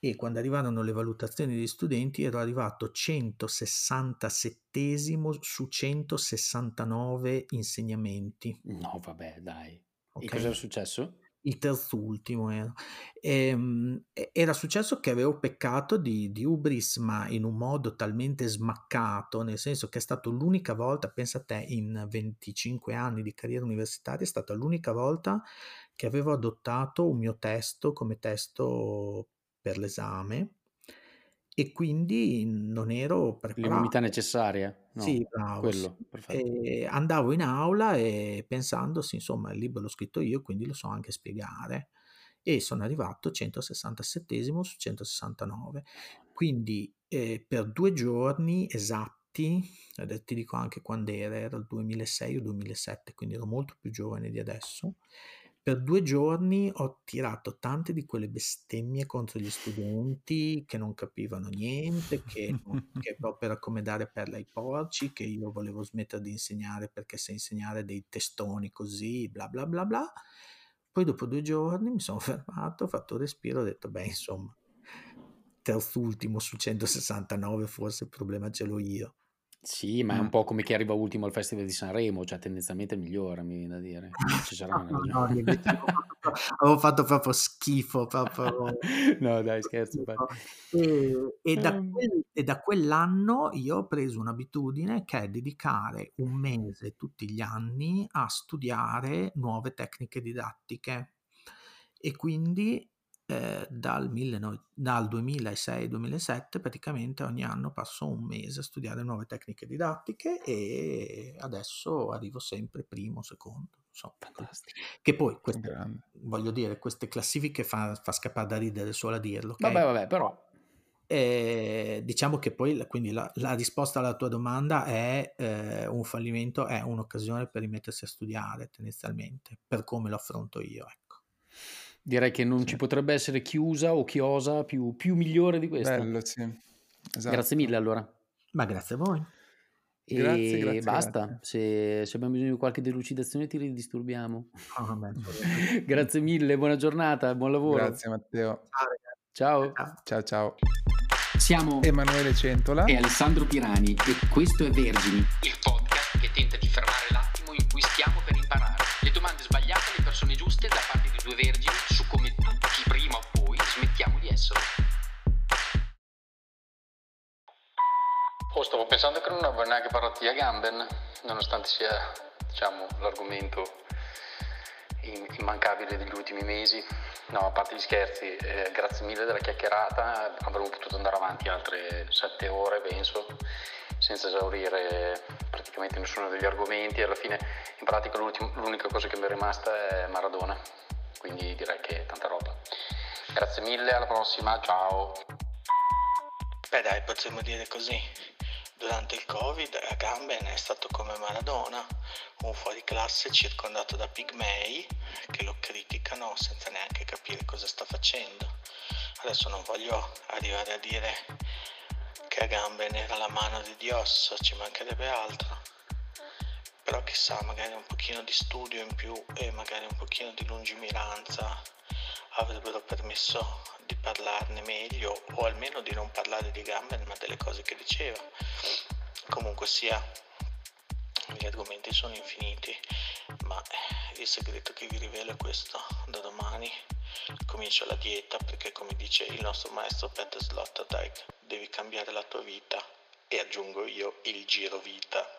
e quando arrivarono le valutazioni degli studenti ero arrivato 167 su 169 insegnamenti. No, vabbè, dai. Okay. E cosa era successo? Il terzultimo era. Ehm, e, era successo che avevo peccato di, di ubris, ma in un modo talmente smaccato, nel senso che è stato l'unica volta, pensa a te, in 25 anni di carriera universitaria, è stata l'unica volta che avevo adottato un mio testo come testo per l'esame e quindi non ero preparato. L'immunità necessaria? No, sì, bravo. Quello, sì. andavo in aula e pensandosi, insomma, il libro l'ho scritto io, quindi lo so anche spiegare. E sono arrivato 167 su 169. Quindi eh, per due giorni esatti, ti dico anche quando era, era il 2006 o 2007, quindi ero molto più giovane di adesso, per due giorni ho tirato tante di quelle bestemmie contro gli studenti che non capivano niente, che, che [laughs] proprio era come dare perla ai porci, che io volevo smettere di insegnare perché se insegnare dei testoni così, bla bla bla bla. Poi dopo due giorni mi sono [laughs] fermato, ho fatto un respiro, ho detto, beh, insomma, terzultimo su 169 forse il problema ce l'ho io. Sì, ma è un po' come chi arriva ultimo al Festival di Sanremo, cioè tendenzialmente il migliore, mi viene da dire. [laughs] Ci sarà una No, no, invece avevo fatto [laughs] avevo fatto proprio schifo, proprio [laughs] No dai, scherzo. E e da Ehm. quel e da quell'anno io ho preso un'abitudine che è dedicare un mese tutti gli anni a studiare nuove tecniche didattiche. E quindi, ehm, dal millenove dal 2006-2007 praticamente ogni anno passo un mese a studiare nuove tecniche didattiche e adesso arrivo sempre primo, secondo, insomma. Fantastico. Che poi queste voglio dire, queste classifiche fa fa scappar da ridere solo a dirlo, okay? Vabbè, vabbè, però Ehm, diciamo che poi la quindi la la risposta alla tua domanda è, ehm, un fallimento è un'occasione per rimettersi a studiare tendenzialmente, per come lo affronto io, ecco. Direi che non Sì. ci potrebbe essere chiusa o chiosa più più migliore di questa. Bello, sì. Grazie Esatto. mille allora. Ma grazie a voi. Grazie, E grazie, basta, grazie. se se abbiamo bisogno di qualche delucidazione ti ridisturbiamo. Vabbè, [laughs] Grazie mille, buona giornata, buon lavoro. Grazie Matteo. Ciao ragazzi. Ciao. Ciao. Ciao ciao. Siamo Emanuele Centola. e Alessandro Pirani e questo è Vergini, il podcast Oh, stavo pensando che non avevo neanche parlato di Agamben, nonostante sia, diciamo, l'argomento immancabile degli ultimi mesi. No, a parte gli scherzi, eh, grazie mille della chiacchierata, avremmo potuto andare avanti altre sette ore, penso, senza esaurire praticamente nessuno degli argomenti. Alla fine, in pratica, l'unica cosa che mi è rimasta è Maradona, quindi direi che è tanta roba. Grazie mille, alla prossima, ciao! Beh dai, potremmo dire così. Durante il Covid Agamben è stato come Maradona, un fuoriclasse circondato da pigmei che lo criticano senza neanche capire cosa sta facendo. Adesso non voglio arrivare a dire che Agamben era la mano di Dios, ci mancherebbe altro. Però chissà, magari un pochino di studio in più e magari un pochino di lungimiranza avrebbero permesso di parlarne meglio o almeno di non parlare di Gamben ma delle cose che diceva. Comunque sia, gli argomenti sono infiniti, ma il segreto che vi rivelo è questo. Da domani comincio la dieta perché come dice il nostro maestro Peter Sloterdijk, devi cambiare la tua vita e aggiungo io il giro vita.